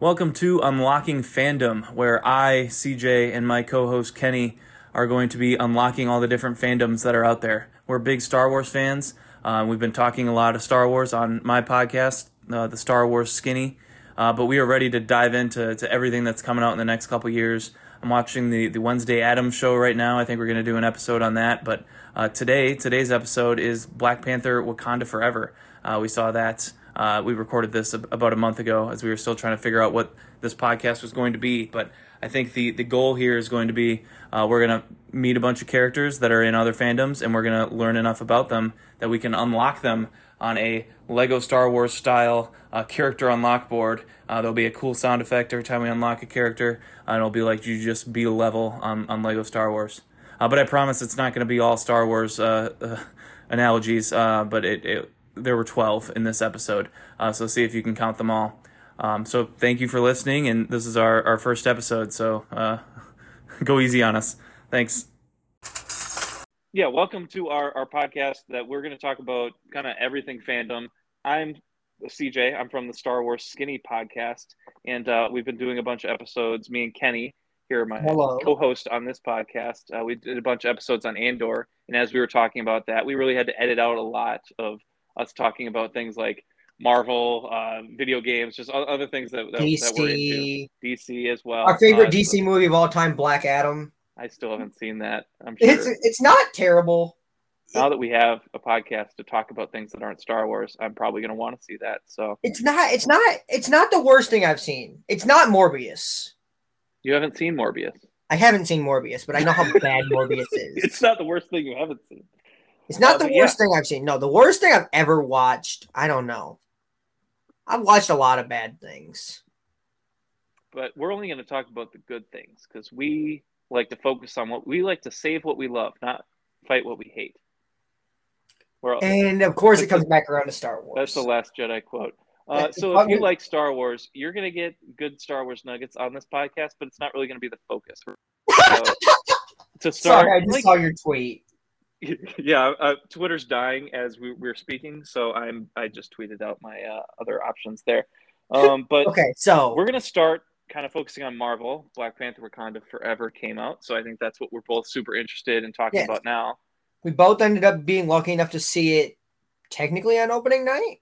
Welcome to Unlocking Fandom, where I, CJ, and my co host Kenny are going to be unlocking all the different fandoms that are out there. We're big Star Wars fans. Uh, we've been talking a lot of Star Wars on my podcast, uh, the Star Wars Skinny, uh, but we are ready to dive into to everything that's coming out in the next couple years. I'm watching the, the Wednesday Addams show right now. I think we're going to do an episode on that. But uh, today, today's episode is Black Panther Wakanda Forever. Uh, we saw that. Uh, we recorded this about a month ago as we were still trying to figure out what this podcast was going to be. But I think the, the goal here is going to be uh, we're going to meet a bunch of characters that are in other fandoms and we're going to learn enough about them that we can unlock them on a Lego Star Wars style uh, character unlock board. Uh, there'll be a cool sound effect every time we unlock a character, and it'll be like you just beat a level on, on Lego Star Wars. Uh, but I promise it's not going to be all Star Wars uh, analogies, but it, it, there were 12 in this episode, so see if you can count them all. Um, so thank you for listening, and this is our, our first episode, so go easy on us. Thanks. Yeah, welcome to our, our podcast that we're going to talk about kind of everything fandom. I'm CJ. I'm from the Star Wars Skinny podcast, and uh, we've been doing a bunch of episodes. Me and Kenny here, my Hello. co-host on this podcast. Uh, we did a bunch of episodes on Andor, and as we were talking about that, we really had to edit out a lot of us talking about things like Marvel, uh, video games, just other things that, that, DC. that we're into. DC as well. Our favorite uh, DC movie of all time, Black Adam. I still haven't seen that. I'm sure. It's it's not terrible. Now that we have a podcast to talk about things that aren't Star Wars, I'm probably going to want to see that. So it's not it's not it's not the worst thing I've seen. It's not Morbius. You haven't seen Morbius. I haven't seen Morbius, but I know how bad Morbius is. It's not the worst thing you haven't seen. It's not the worst yeah. thing I've seen. No, the worst thing I've ever watched. I don't know. I've watched a lot of bad things. But we're only going to talk about the good things because we like to focus on what we like to save what we love, not fight what we hate. and of course, it comes back around to Star Wars. That's the last Jedi quote. Uh, so if you like Star Wars, you're going to get good Star Wars nuggets on this podcast, but it's not really going to be the focus. So, to start, Sorry, I just like, saw your tweet. Yeah, uh, Twitter's dying as we, are speaking, so I'm I just tweeted out my uh, other options there. Um, but okay, so we're going to start kind of focusing on Marvel, Black Panther Wakanda Forever came out. So I think that's what we're both super interested in talking about now. We both ended up being lucky enough to see it technically on opening night.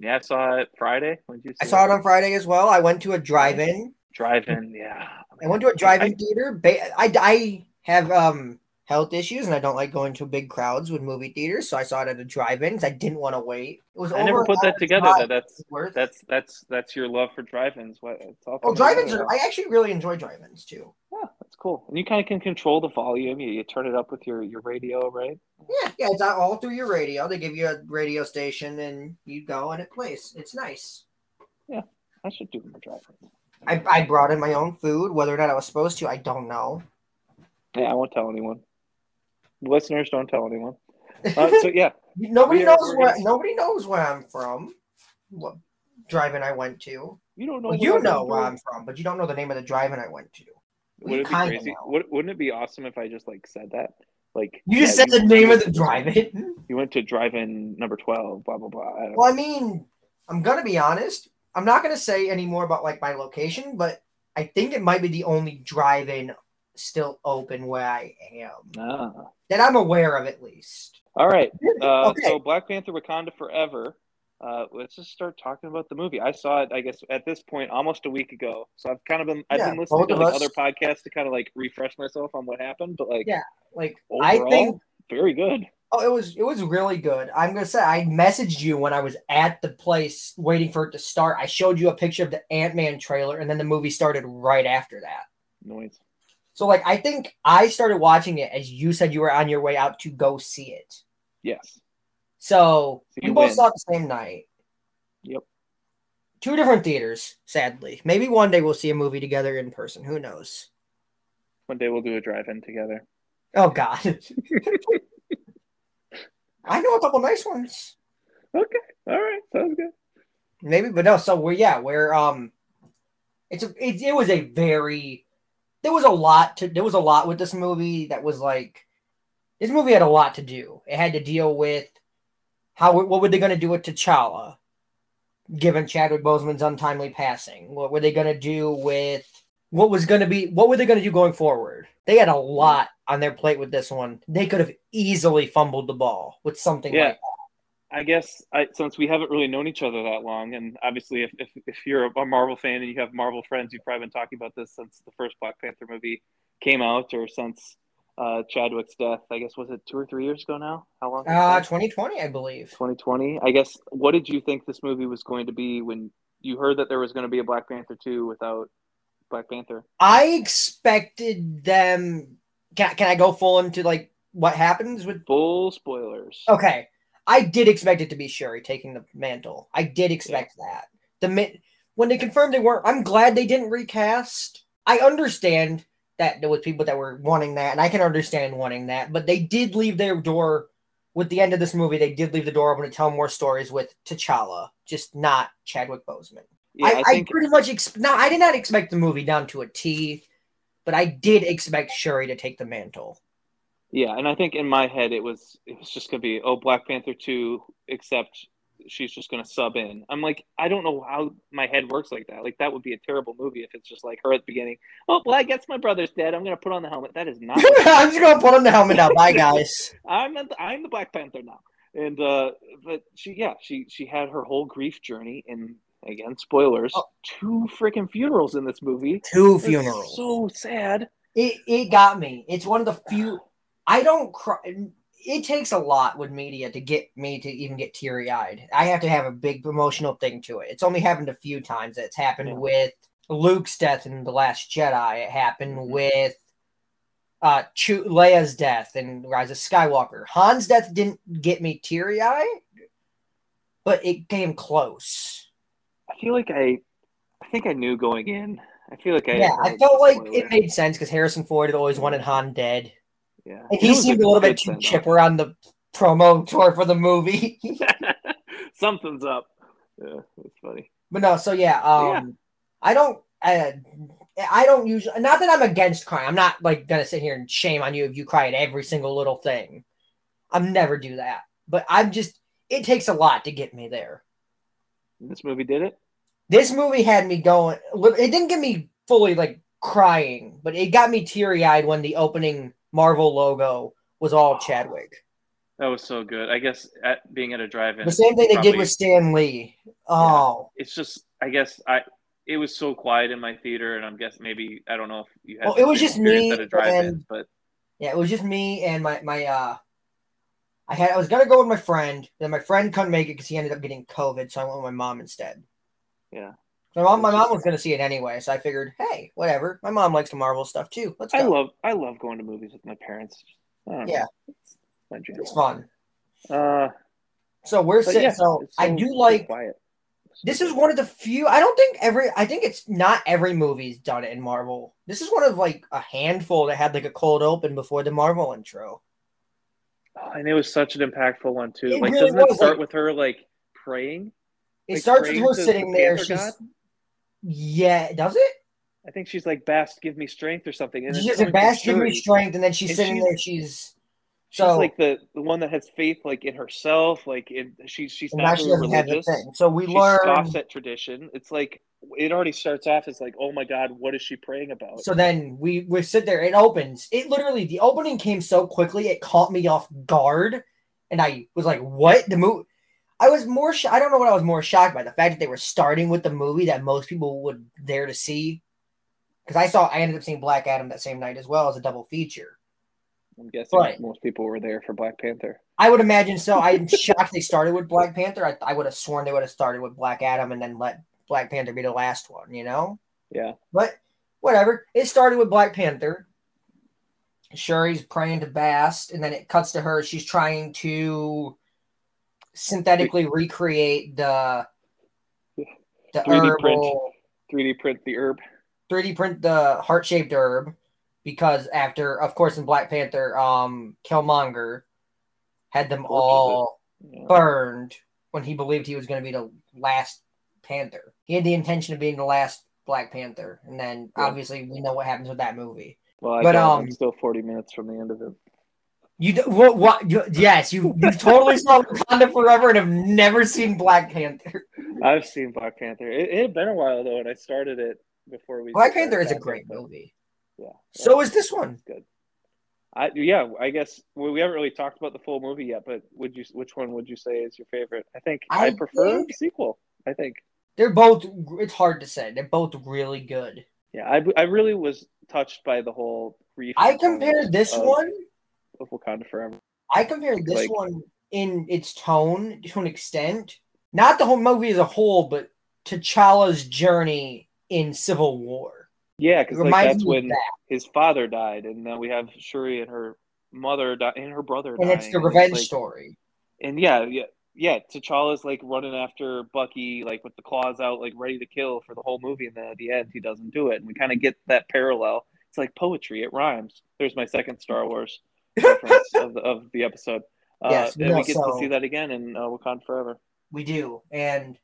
Yeah, I saw it Friday. When did you I saw it? it on Friday as well. I went to a drive-in. Drive-in, yeah. I went to a drive-in I, theater. I, I have um health issues and I don't like going to big crowds with movie theaters, so I saw it at a drive-in because I didn't want to wait. It was I never put that together. That that's that's that's that's your love for drive-ins. What it's all oh, drive-ins are, I actually really enjoy drive-ins too. Yeah, that's cool. And you kind of can control the volume. You, you turn it up with your your radio, right? Yeah, yeah, it's all through your radio. They give you a radio station and you go and it plays. It's nice. Yeah, I should do more drive-ins. I, I brought in my own food. Whether or not I was supposed to, I don't know. Yeah, I won't tell anyone. Listeners, don't tell anyone. Uh, so yeah, nobody knows where nobody knows where I'm from. What drive-in I went to? You don't know. Well, you know where I'm from, but you don't know the name of the drive-in I went to. Would it be crazy? Would, wouldn't it be awesome if I just like said that? Like you just yeah, said you, the name of the drive-in. You went to drive-in number twelve. Blah blah blah. I well, I mean, I'm gonna be honest. I'm not gonna say any more about like my location, but I think it might be the only drive-in still open where I am. Ah. That I'm aware of, at least. All right. Uh, okay. So Black Panther: Wakanda Forever. Uh, let's just start talking about the movie. I saw it, I guess, at this point almost a week ago. So I've kind of been, I've yeah, been listening to like other podcasts to kind of like refresh myself on what happened. But like, yeah, like overall, I think very good. Oh, it was it was really good. I'm gonna say I messaged you when I was at the place waiting for it to start. I showed you a picture of the Ant Man trailer, and then the movie started right after that. Noise. So like I think I started watching it as you said you were on your way out to go see it. Yes. So, so we both saw it the same night. Yep. Two different theaters, sadly. Maybe one day we'll see a movie together in person. Who knows? One day we'll do a drive-in together. Oh God. I know a couple nice ones. Okay. All right. Sounds good. Maybe, but no. So we're yeah, we're um, it's a it, it was a very there was a lot to there was a lot with this movie that was like this movie had a lot to do. It had to deal with how what were they going to do with T'Challa? given Chadwick Boseman's untimely passing? What were they going to do with what was going to be? What were they going to do going forward? They had a lot on their plate with this one. They could have easily fumbled the ball with something yeah. like that. I guess I, since we haven't really known each other that long, and obviously, if, if, if you're a Marvel fan and you have Marvel friends, you've probably been talking about this since the first Black Panther movie came out, or since uh, Chadwick's death. I guess was it two or three years ago now? How long? Uh, 2020, I believe. 2020. I guess. What did you think this movie was going to be when you heard that there was going to be a Black Panther two without Black Panther? I expected them. Can Can I go full into like what happens with full spoilers? Okay. I did expect it to be Shuri taking the mantle. I did expect yeah. that. The when they confirmed they weren't, I'm glad they didn't recast. I understand that there was people that were wanting that, and I can understand wanting that, but they did leave their door with the end of this movie. They did leave the door open to tell more stories with T'Challa, just not Chadwick Boseman. Yeah, I, I, think... I pretty much ex- no, I did not expect the movie down to a T, but I did expect Shuri to take the mantle. Yeah, and I think in my head it was it was just gonna be oh Black Panther two, except she's just gonna sub in. I'm like I don't know how my head works like that. Like that would be a terrible movie if it's just like her at the beginning. Oh, well I guess my brother's dead. I'm gonna put on the helmet. That is not. I'm just gonna put on the helmet now. Bye guys. I'm the, I'm the Black Panther now. And uh, but she yeah she she had her whole grief journey and again spoilers oh. two freaking funerals in this movie. Two funerals. so sad. It it got me. It's one of the few I don't cry. It takes a lot with media to get me to even get teary eyed. I have to have a big emotional thing to it. It's only happened a few times. It's happened yeah. with Luke's death in The Last Jedi. It happened mm-hmm. with uh Ch- Leia's death in Rise of Skywalker. Han's death didn't get me teary eyed, but it came close. I feel like I, I think I knew going in. I feel like I yeah. I felt like it made sense because Harrison Ford had always wanted Han dead. Yeah. And he seemed a little bit too chipper on the promo tour for the movie. Something's up. Yeah, it's funny. But no, so yeah, um, yeah. I don't. I, I don't usually. Not that I'm against crying. I'm not like gonna sit here and shame on you if you cry at every single little thing. I'm never do that. But I'm just. It takes a lot to get me there. This movie did it. This movie had me going. It didn't get me fully like crying, but it got me teary eyed when the opening Marvel logo was all Chadwick. That was so good. I guess at being at a drive-in. The same thing probably, they did with Stan Lee. Oh, yeah, it's just I guess I it was so quiet in my theater, and I'm guessing maybe I don't know if you had. Well, it was just me at a drive-in, but yeah, it was just me and my my uh. I had I was gonna go with my friend, then my friend couldn't make it because he ended up getting COVID, so I went with my mom instead. Yeah. My mom, my mom was going to see it anyway, so I figured, hey, whatever. My mom likes the Marvel stuff too. Let's go. I love I love going to movies with my parents. Yeah, it's, it's fun. Uh, so we're sitting. Yeah, so, so, I do like. Quiet. This is one of the few. I don't think every. I think it's not every movie's done it in Marvel. This is one of like a handful that had like a cold open before the Marvel intro. Oh, and it was such an impactful one too. It like, really doesn't it start like, with her like praying? It like, starts with her sitting there. She's God? Yeah, does it? I think she's like, "Bast, give me strength" or something. And she's like, "Bast, give me strength," and then she's and sitting she's, there. She's so she's like the the one that has faith, like in herself, like in she's she's not really religious. So we she learn scoffs at tradition. It's like it already starts off as like, "Oh my God, what is she praying about?" So then we we sit there. It opens. It literally the opening came so quickly, it caught me off guard, and I was like, "What?" The movie I was more. Sh- I don't know what I was more shocked by the fact that they were starting with the movie that most people would dare to see. Because I saw, I ended up seeing Black Adam that same night as well as a double feature. I'm guessing but, most people were there for Black Panther. I would imagine so. I'm shocked they started with Black Panther. I, I would have sworn they would have started with Black Adam and then let Black Panther be the last one. You know? Yeah. But whatever. It started with Black Panther. Shuri's praying to Bast, and then it cuts to her. She's trying to synthetically recreate the the 3D print 3D print the herb. 3D print the heart shaped herb because after, of course, in Black Panther, um, Killmonger had them all yeah. burned when he believed he was going to be the last Panther. He had the intention of being the last Black Panther, and then yeah. obviously we know what happens with that movie. Well, I but um, I'm still 40 minutes from the end of it. You what? What? You, yes, you you totally saw Wakanda Forever and have never seen Black Panther. I've seen Black Panther. It, it, had been a while though, and I started it before we. Black Panther is a great movie. Yeah. So is this one. Good. I yeah, I guess well, we haven't really talked about the full movie yet, but would you which one would you say is your favorite? I think I, I prefer think... the sequel. I think they're both. It's hard to say. They're both really good. Yeah, I, I really was touched by the whole. I compared this of, one of Wakanda Forever. I compared this like, one in its tone to an extent, not the whole movie as a whole, but T'Challa's journey in Civil War. Yeah, because like that's when that. his father died, and then we have Shuri and her mother die, and her brother, and dying, it's the revenge it's like, story. And yeah, yeah, yeah. T'Challa's like running after Bucky, like with the claws out, like ready to kill for the whole movie, and then at the end he doesn't do it, and we kind of get that parallel. It's like poetry; it rhymes. There's my second Star Wars reference of the of the episode. Uh, yes, and we get so, to see that again in uh, Wakanda Forever. We do, and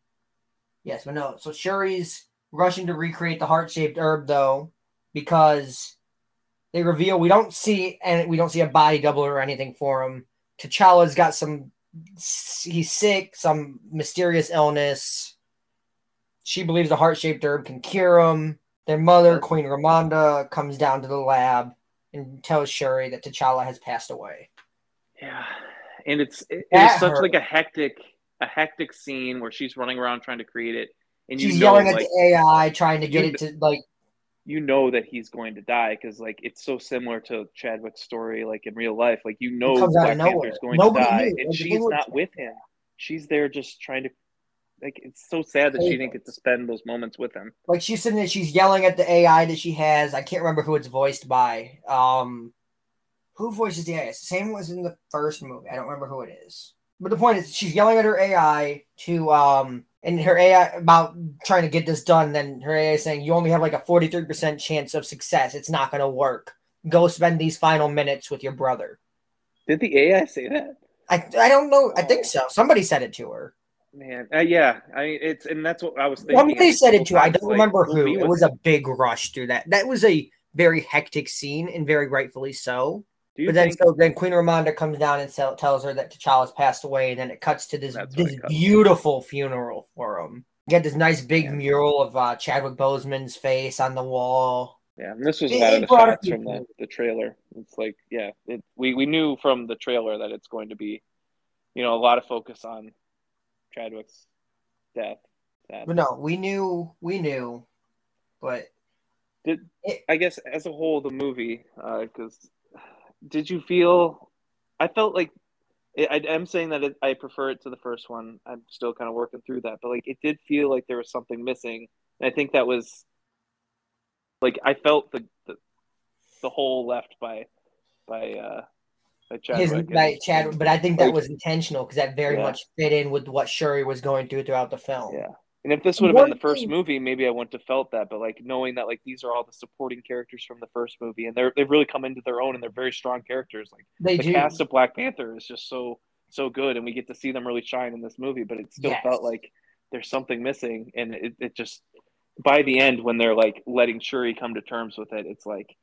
yes, but no. So Shuri's rushing to recreate the heart-shaped herb, though, because they reveal we don't see and we don't see a body double or anything for him. T'Challa's got some. He's sick, some mysterious illness. She believes the heart-shaped herb can cure him. Their mother, Queen Ramonda, comes down to the lab and tells Shuri that T'Challa has passed away. Yeah, and it's it, it's such like a hectic a hectic scene where she's running around trying to create it, and she's know, yelling at the AI trying to get it to like. You know that he's going to die because like it's so similar to Chadwick's story, like in real life. Like you know Black Panther's going Nobody to die, knew. and she's not with him. She's there just trying to like it's so sad that she didn't get to spend those moments with him. Like she's sitting there, she's yelling at the AI that she has. I can't remember who it's voiced by. Um, who voices the AI? same was in the first movie. I don't remember who it is. But the point is, she's yelling at her AI to um, and her AI about trying to get this done. Then her AI is saying, "You only have like a forty three percent chance of success. It's not going to work. Go spend these final minutes with your brother." Did the AI say that? I I don't know. I think so. Somebody said it to her. Man, uh, yeah, I mean it's and that's what I was thinking. Somebody said it too. I don't like, remember who. It was a big rush through that. That was a very hectic scene, and very rightfully so. But then, think... so then Queen Ramonda comes down and tell, tells her that T'Challa's passed away, and then it cuts to this this beautiful to. funeral for him. You get this nice big yeah. mural of uh, Chadwick Boseman's face on the wall. Yeah, and this was a lot of the shots from the, the trailer. It's like, yeah, it, we we knew from the trailer that it's going to be, you know, a lot of focus on Chadwick's death. That. But no, we knew, we knew, but did it, I guess as a whole the movie? Because uh, did you feel? I felt like I, am saying that it, I prefer it to the first one. I'm still kind of working through that, but like it did feel like there was something missing, and I think that was like I felt the the, the hole left by by uh his like Chad, but I think that like, was intentional because that very yeah. much fit in with what Shuri was going through throughout the film. Yeah, and if this would have been the first movie, maybe I wouldn't have felt that. But like knowing that like these are all the supporting characters from the first movie, and they're they've really come into their own, and they're very strong characters. Like they the do. cast of Black Panther is just so so good, and we get to see them really shine in this movie. But it still yes. felt like there's something missing, and it, it just by the end when they're like letting Shuri come to terms with it, it's like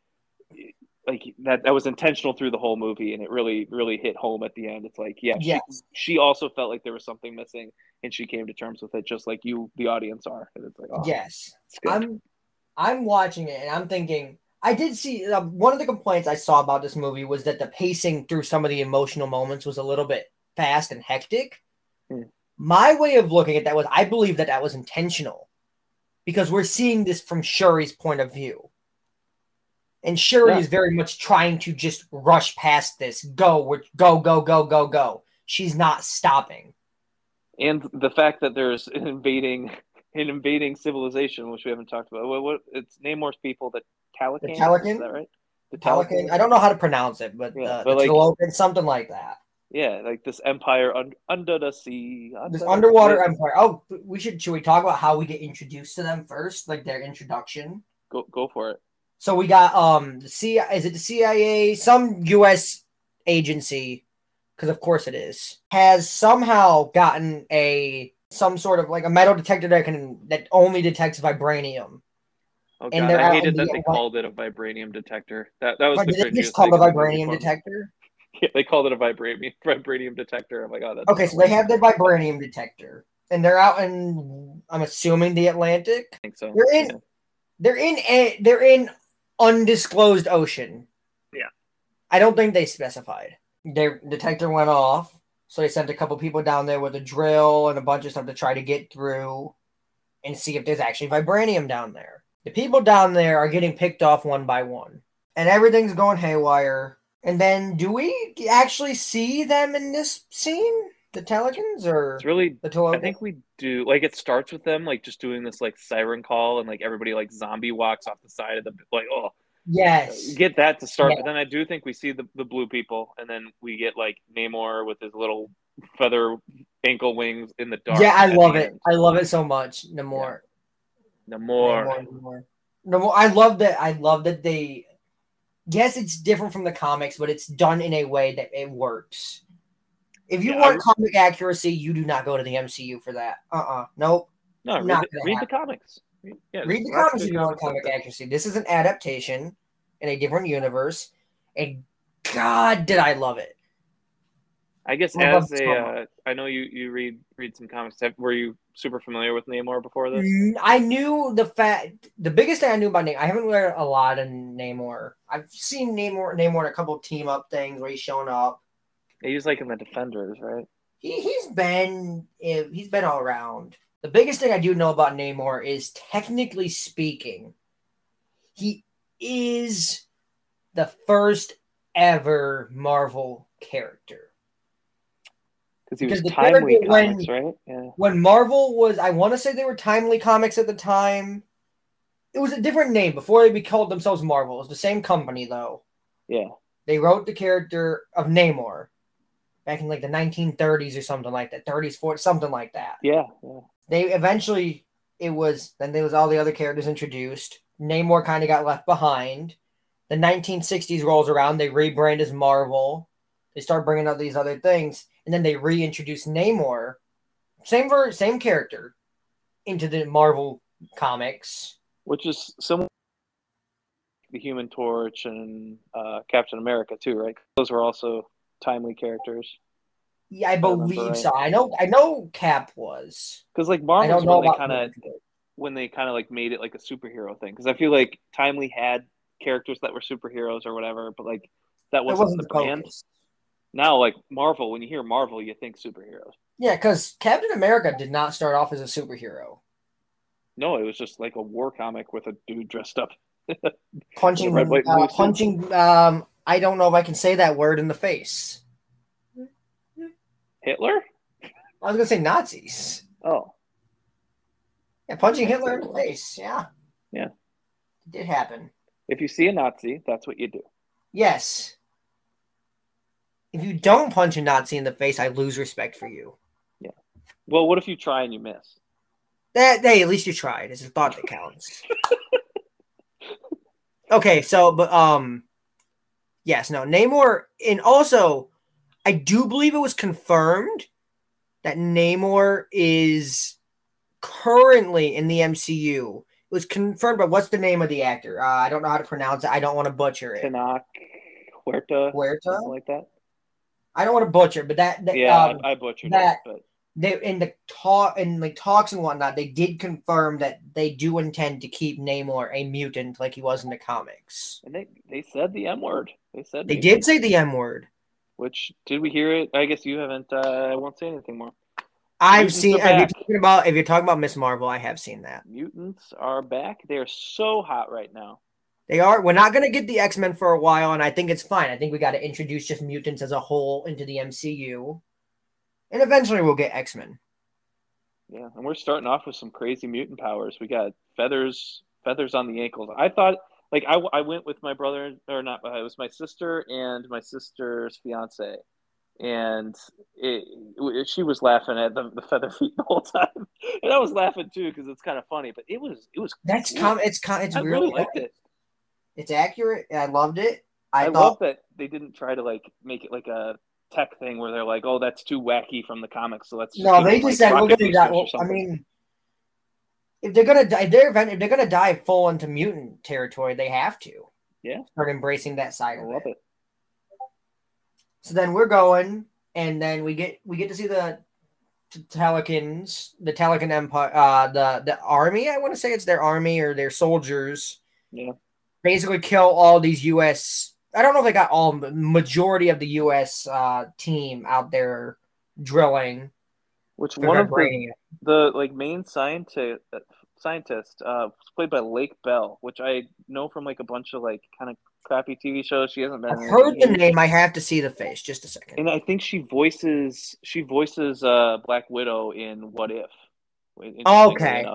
like that that was intentional through the whole movie and it really really hit home at the end. It's like yeah yes. she, she also felt like there was something missing and she came to terms with it just like you the audience are. And it's like oh, yes. i'm i'm watching it and i'm thinking i did see uh, one of the complaints i saw about this movie was that the pacing through some of the emotional moments was a little bit fast and hectic. Hmm. my way of looking at that was i believe that that was intentional because we're seeing this from shuri's point of view and Shuri yeah. is very much trying to just rush past this. Go, go, go, go, go, go. She's not stopping. And the fact that there's an invading, an invading civilization, which we haven't talked about. What, what it's Namor's people, the Talokan. The Talokan, is that right? The Talokan. I don't know how to pronounce it, but, yeah, uh, but like, something like that. Yeah, like this empire un- under the sea. Under this underwater the empire. Oh, we should should we talk about how we get introduced to them first, like their introduction? Go go for it. So we got um the C is it the CIA, some US agency, because of course it is, has somehow gotten a some sort of like a metal detector that can that only detects vibranium. Oh god, and I hated that the, they called it a vibranium detector. That that was the did they just call a vibranium detector? Yeah, they called it a vibranium vibranium detector. Oh my god, okay. So they have their vibranium detector, and they're out in I'm assuming the Atlantic. I think so. They're in yeah. they're in a they're in undisclosed ocean. Yeah. I don't think they specified. Their detector went off, so they sent a couple people down there with a drill and a bunch of stuff to try to get through and see if there's actually vibranium down there. The people down there are getting picked off one by one, and everything's going haywire. And then, do we actually see them in this scene? The Telegans, or it's really the Telegans? I think we do. Like, it starts with them like just doing this like siren call, and like everybody like zombie walks off the side of the like. Oh, yes, get that to start. Yeah. But then I do think we see the the blue people, and then we get like Namor with his little feather ankle wings in the dark. Yeah, I love it. End. I love it so much. Namor. Yeah. Namor. Namor. Namor. Namor. I love that. I love that they. Yes, it's different from the comics, but it's done in a way that it works. If you yeah, want I... comic accuracy, you do not go to the MCU for that. Uh uh-uh. uh Nope. No, read, the, read the, comics. Yeah, read the comics if you want comic accuracy. This is an adaptation in a different universe, and God, did I love it! I guess as a, uh, I know you you read read some comics. Were you super familiar with Namor before this? I knew the fact. The biggest thing I knew about Namor. I haven't read a lot of Namor. I've seen Namor Namor in a couple team up things where he's shown up. He's like in the Defenders, right? He he's been he's been all around. The biggest thing I do know about Namor is technically speaking, he is the first ever Marvel character because he was timely comics, when, right? Yeah. When Marvel was, I want to say they were timely comics at the time. It was a different name before they called themselves Marvel. It was the same company though. Yeah. They wrote the character of Namor back in like the 1930s or something like that, 30s, 40s, something like that. Yeah. yeah. They eventually it was then there was all the other characters introduced. Namor kind of got left behind. The 1960s rolls around, they rebrand as Marvel. They start bringing out these other things and then they reintroduce Namor, same ver- same character, into the Marvel comics, which is similar. The Human Torch and uh, Captain America too, right? Those were also timely characters. Yeah, I believe I so. I know. I know Cap was because like Marvel, when they kind of when they kind of like made it like a superhero thing. Because I feel like Timely had characters that were superheroes or whatever, but like that wasn't, wasn't the. Focus now like Marvel, when you hear Marvel, you think superheroes. Yeah, because Captain America did not start off as a superhero. No, it was just like a war comic with a dude dressed up. punching, red, white, uh, punching. Um, I don't know if I can say that word in the face. Hitler. I was gonna say Nazis. Oh. Yeah, punching Hitler in the face. Yeah. Yeah. It did happen. If you see a Nazi, that's what you do. Yes if you don't punch a Nazi in the face, I lose respect for you. Yeah. Well, what if you try and you miss? That hey, at least you tried. It's a thought that counts. okay, so but um, yes, no, Namor, and also, I do believe it was confirmed that Namor is currently in the MCU. It was confirmed, but what's the name of the actor? Uh, I don't know how to pronounce it. I don't want to butcher it. Tenoch Huerta, Huerta, something like that. I don't want to butcher, but that, that yeah, um, I, I, butchered that, it, but they in the talk and like talks and whatnot, they did confirm that they do intend to keep Namor a mutant like he was in the comics. And they they said the M word. They said they did say the M word. Which did we hear it? I guess you haven't. Uh, I won't say anything more. I've Mutants seen. If you're talking about if you're talking about Ms. Marvel, I have seen that. Mutants are back. They are so hot right now. They are. We're not going to get the X Men for a while, and I think it's fine. I think we got to introduce just mutants as a whole into the MCU, and eventually we'll get X Men. Yeah, and we're starting off with some crazy mutant powers. We got feathers, feathers on the ankles. I thought, like, I, I went with my brother, or not, uh, it was my sister and my sister's fiance, and it, it, she was laughing at the, the feather feet the whole time, and I was laughing too because it's kind of funny. But it was, it was. That's cool. com- It's com- It's I really, really liked it. It's accurate. I loved it. I, I thought... love that they didn't try to like make it like a tech thing where they're like, "Oh, that's too wacky from the comics." So let's no. They just said we're gonna die. Well, I mean, if they're gonna die, they're if they're gonna dive full into mutant territory, they have to. Yeah. Start embracing that side I of love it. it. So then we're going, and then we get we get to see the Talokans, the Talokan Empire, uh, the the army. I want to say it's their army or their soldiers. Yeah. Basically, kill all these U.S. I don't know if they got all majority of the U.S. Uh, team out there drilling. Which one of the, the like main scientist scientist uh, was played by Lake Bell, which I know from like a bunch of like kind of crappy TV shows. She hasn't been. I've heard the name. I have to see the face. Just a second. And I think she voices she voices uh, Black Widow in What If. Okay.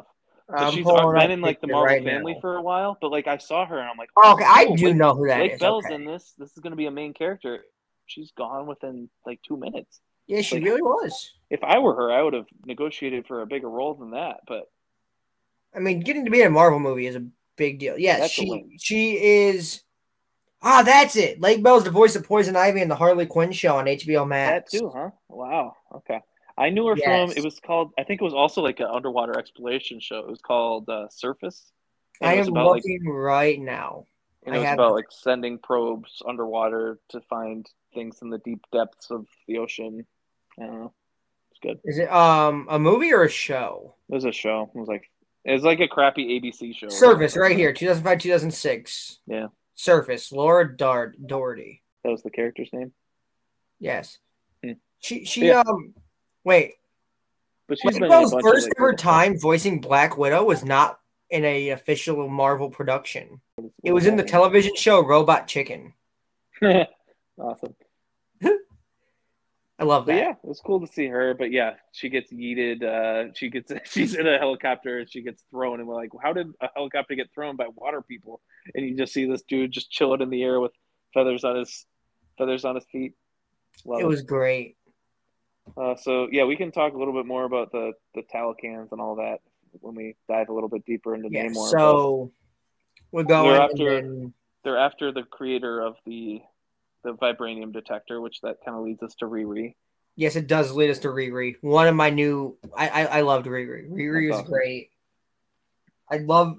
But she's been in like the Marvel right family now. for a while, but like I saw her and I'm like, oh, okay, I do know who that Lake is. Bell's okay. in this. This is going to be a main character. She's gone within like two minutes. Yeah, she like, really was. If I were her, I would have negotiated for a bigger role than that. But I mean, getting to be in a Marvel movie is a big deal. Yes, she she is. Ah, that's it. Lake Bell's the voice of Poison Ivy in the Harley Quinn show on HBO Max. That too, huh? Wow. Okay. I knew her yes. from. It was called. I think it was also like an underwater exploration show. It was called uh, Surface. I am looking like, right now. And it I was have... about like sending probes underwater to find things in the deep depths of the ocean. I. It's good. Is it um a movie or a show? It was a show. It was like it was like a crappy ABC show. Surface, right here, 2005, 2006. Yeah. Surface, Laura Dart Doherty. That was the character's name. Yes. Hmm. She she yeah. um wait. But she's first ever time voicing Black Widow was not in a official Marvel production. It was in the television show Robot Chicken. awesome. I love that. But yeah, it was cool to see her. But yeah, she gets yeeted. Uh, she gets she's in a helicopter and she gets thrown. And we're like, how did a helicopter get thrown by water people? And you just see this dude just chilling in the air with feathers on his feathers on his feet. Love it, it was great. Uh, so yeah, we can talk a little bit more about the the Talokans and all that when we dive a little bit deeper into yeah, Namor. So we're going. They're after, then... they're after the creator of the the vibranium detector, which that kind of leads us to Riri. Yes, it does lead us to Riri. One of my new, I I, I loved Riri. Riri is great. I love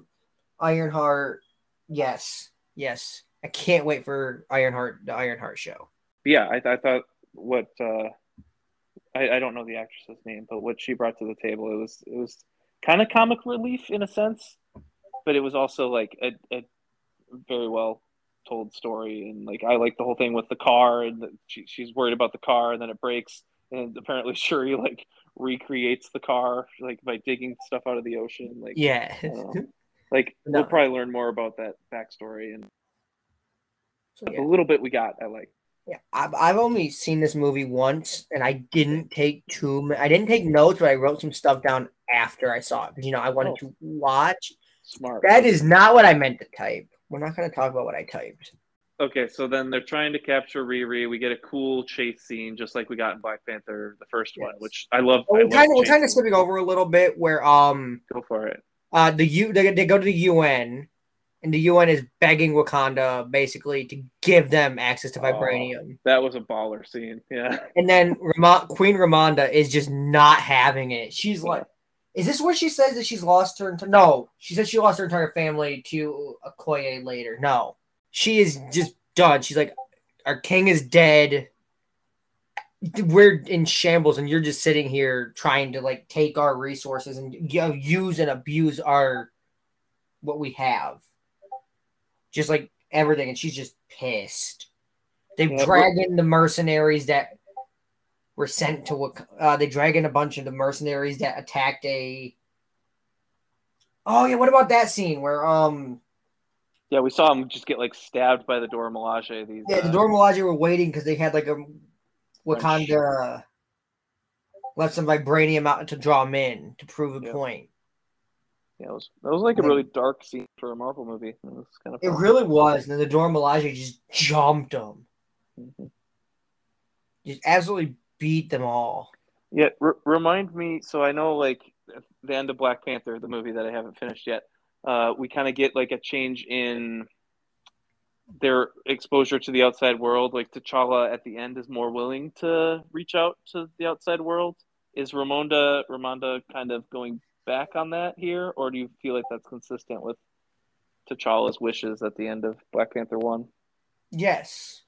Ironheart. Yes, yes. I can't wait for Ironheart, the Ironheart show. Yeah, I, I thought what uh, I, I don't know the actress's name, but what she brought to the table, it was it was kind of comic relief in a sense, but it was also like a, a very well told story and like I like the whole thing with the car and the, she, she's worried about the car and then it breaks and apparently Shuri like recreates the car like by digging stuff out of the ocean like yeah like no. we'll probably learn more about that backstory and so, yeah. a little bit we got I like yeah I've, I've only seen this movie once and I didn't take too I didn't take notes but I wrote some stuff down after I saw it because you know I wanted oh. to watch smart that is not what I meant to type we're not going to talk about what I typed. Okay, so then they're trying to capture Riri. We get a cool chase scene, just like we got in Black Panther, the first yes. one, which I love. Well, we're kind of we're kind of skipping over a little bit where um go for it. Uh, the U they, they go to the UN, and the UN is begging Wakanda basically to give them access to oh, vibranium. Oh, that was a baller scene, yeah. And then Ram- Queen Ramonda is just not having it. She's like, is this where she says that she's lost her? Ent- no, she says she lost her entire family to Okoye later. No, she is just done. She's like, our king is dead. We're in shambles, and you're just sitting here trying to like take our resources and you know, use and abuse our what we have, just like everything. And she's just pissed. They've yeah, dragged in the mercenaries that were sent to uh, they drag in a bunch of the mercenaries that attacked a oh yeah what about that scene where um yeah we saw him just get like stabbed by the Dora Milaje these yeah the uh, Dora Milaje were waiting because they had like a Wakanda left some vibranium out to draw them in to prove a yeah. point yeah, it was that was like a really dark scene for a Marvel movie. It was kind of. It really was, and then the Dora Milaje just jumped them, mm-hmm. just absolutely beat them all. Yeah, r- remind me. So I know, like the end of Black Panther, the movie that I haven't finished yet. Uh, we kind of get like a change in their exposure to the outside world. Like T'Challa at the end is more willing to reach out to the outside world. Is Ramonda Ramonda kind of going back on that here, or do you feel like that's consistent with T'Challa's wishes at the end of Black Panther one? Yes.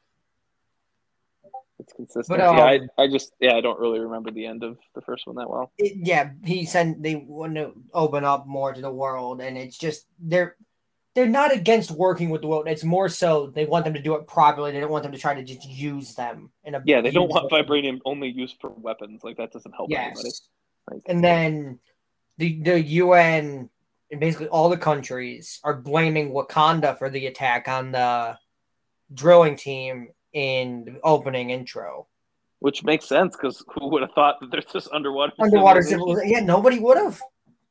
It's consistent. But, um, yeah, I, I just yeah, I don't really remember the end of the first one that well. It, yeah, he said they want to open up more to the world, and it's just they're they're not against working with the world. It's more so they want them to do it properly. They don't want them to try to just use them in a yeah. They don't want vibranium only used for weapons. Like that doesn't help yes. anybody. Like, and then the the UN and basically all the countries are blaming Wakanda for the attack on the drilling team in the opening intro. Which makes sense because who would have thought that there's this underwater underwater civilization? Yeah, nobody would have.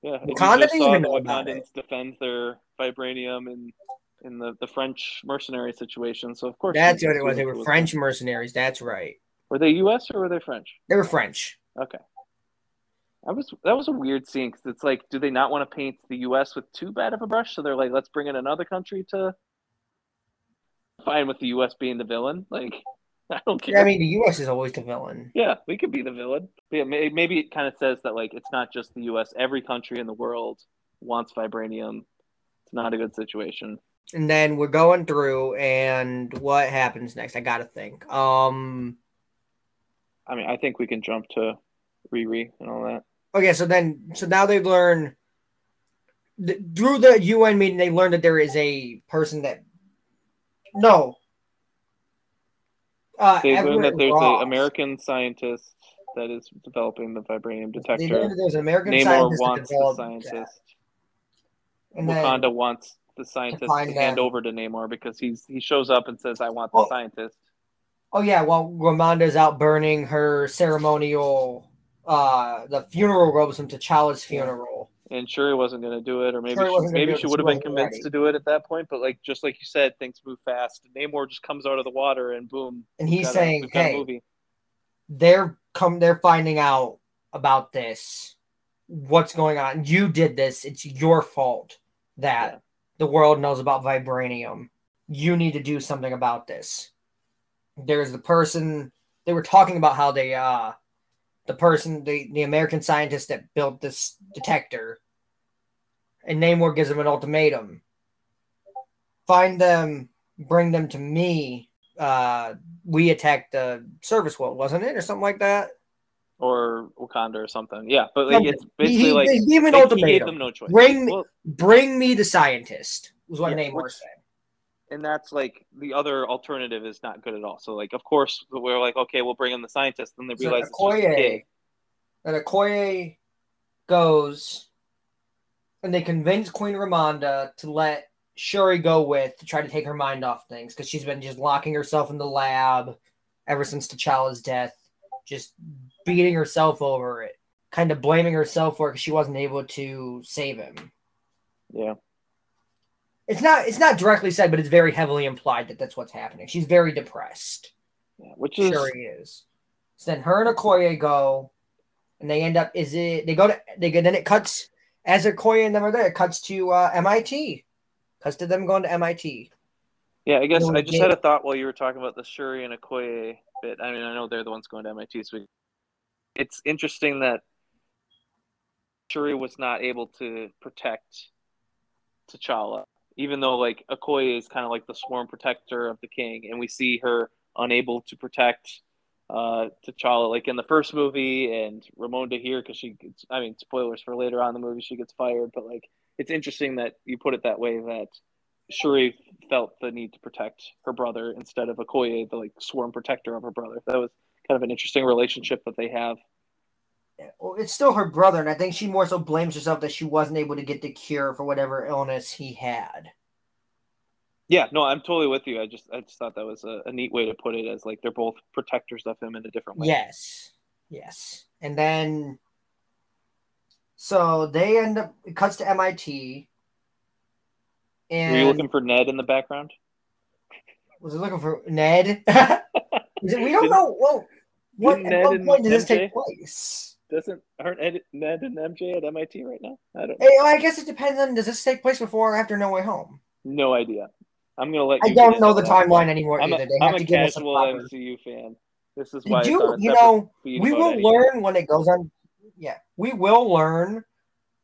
Yeah, Wakanda didn't even know about it. defend their vibranium in in the, the French mercenary situation. So of course that's what it was. They were French mercenaries. That's right. Were they U.S. or were they French? They were French. Okay. That was that was a weird scene because it's like, do they not want to paint the U.S. with too bad of a brush? So they're like, let's bring in another country to fine with the U.S. being the villain. Like, I don't care. Yeah, I mean, the U.S. is always the villain. Yeah, we could be the villain. But yeah, maybe it kind of says that like it's not just the U.S. Every country in the world wants vibranium. It's not a good situation. And then we're going through, and what happens next? I gotta think. Um, I mean, I think we can jump to Riri and all that. Okay, so then, so now they learn through the UN meeting, they learned that there is a person that no. Uh, they learned that there's an American scientist that is developing the vibranium detector. There's an American Namor scientist wants the scientist. And Wakanda wants the scientist to, to hand over to Namor because he's he shows up and says, "I want the scientist." Oh yeah, well, Ramonda's out burning her ceremonial uh the funeral robes from T'Challa's funeral. And Shuri wasn't going to do it, or maybe she, maybe she would have been convinced ready. to do it at that point. But like just like you said, things move fast. Namor just comes out of the water, and boom. And he's saying, a, "Hey, they're come, they're finding out about this. What's going on? You did this. It's your fault that yeah. the world knows about vibranium. You need to do something about this." There's the person they were talking about how they uh the person, the, the American scientist that built this detector. And Namor gives him an ultimatum find them, bring them to me. Uh, we attacked the service world, wasn't it, or something like that? Or Wakanda or something. Yeah, but like, it's basically he, like he gave an ultimatum. He gave them no choice. Bring, well, bring me the scientist. Was what yeah, Namor said and that's like the other alternative is not good at all. So like, of course, we're like, okay, we'll bring in the scientist, and they realize so it's just a kid. That Okoye goes, and they convince Queen Ramonda to let Shuri go with to try to take her mind off things because she's been just locking herself in the lab ever since T'Challa's death, just beating herself over it, kind of blaming herself for it because she wasn't able to save him. Yeah it's not it's not directly said, but it's very heavily implied that that's what's happening. She's very depressed. Yeah, which is sure he is. So then her and Okoye go, and they end up. Is it they go to they go, then it cuts as Okoye and them are there. It cuts to uh, MIT. Cuts to them going to MIT. Yeah, I guess I just had a thought while you were talking about the Shuri and Okoye bit. I mean, I know they're the ones going to MIT, so it's interesting that Shuri was not able to protect T'Challa even though like Okoye is kind of like the sworn protector of the king, and we see her unable to protect uh, T'Challa, like in the first movie, and Ramonda here because she, gets, I mean, spoilers for later on the movie, she gets fired, but like it's interesting that you put it that way that Shuri felt the need to protect her brother instead of Okoye, the like sworn protector of her brother. That was kind of an interesting relationship that they have. Well, it's still her brother, and I think she more so blames herself that she wasn't able to get the cure for whatever illness he had. Yeah, no, I'm totally with you. I just I just thought that was a, a neat way to put it as like they're both protectors of him in a different way. Yes. Yes. And then so they end up it cuts to MIT. And Were you looking for Ned in the background? Was it looking for Ned? we don't know well, what at what point did this take place? Doesn't aren't Ed, Ned and MJ at MIT right now? I don't. Know. Hey, well, I guess it depends on does this take place before or after No Way Home? No idea. I'm gonna let. I don't know the timeline anymore I'm either. They a to give casual MCU fan. This is why you you know we will anything. learn when it goes on. Yeah, we will learn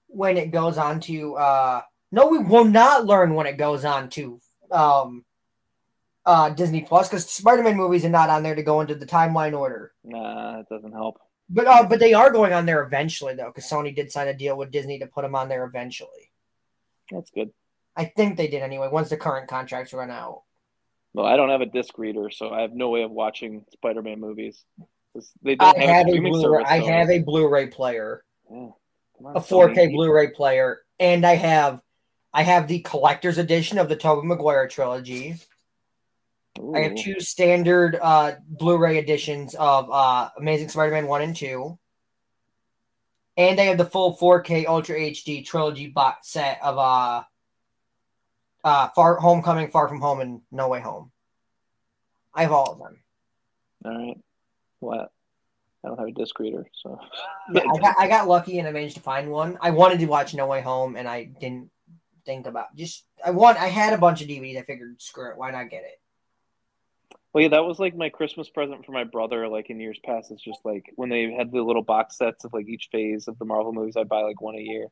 when it goes on to. uh No, we will not learn when it goes on to um uh, Disney Plus because Spider-Man movies are not on there to go into the timeline order. Nah, it doesn't help. But uh, but they are going on there eventually though, because Sony did sign a deal with Disney to put them on there eventually. That's good. I think they did anyway. Once the current contracts run out. Well, I don't have a disc reader, so I have no way of watching Spider-Man movies. They don't I have, have a Blu-ray. Service, I have a Blu-ray player, yeah. on, a 4K Sony. Blu-ray player, and I have I have the collector's edition of the Tobey Maguire trilogy. Ooh. I have two standard uh, Blu-ray editions of uh, Amazing Spider-Man one and two, and I have the full 4K Ultra HD trilogy box set of uh, uh, Far Homecoming, Far From Home, and No Way Home. I have all of them. All right. What? I don't have a disc reader, so. yeah, I got I got lucky and I managed to find one. I wanted to watch No Way Home, and I didn't think about just I want I had a bunch of DVDs. I figured screw it, why not get it? Well, yeah, that was like my Christmas present for my brother. Like in years past, it's just like when they had the little box sets of like each phase of the Marvel movies. I'd buy like one a year,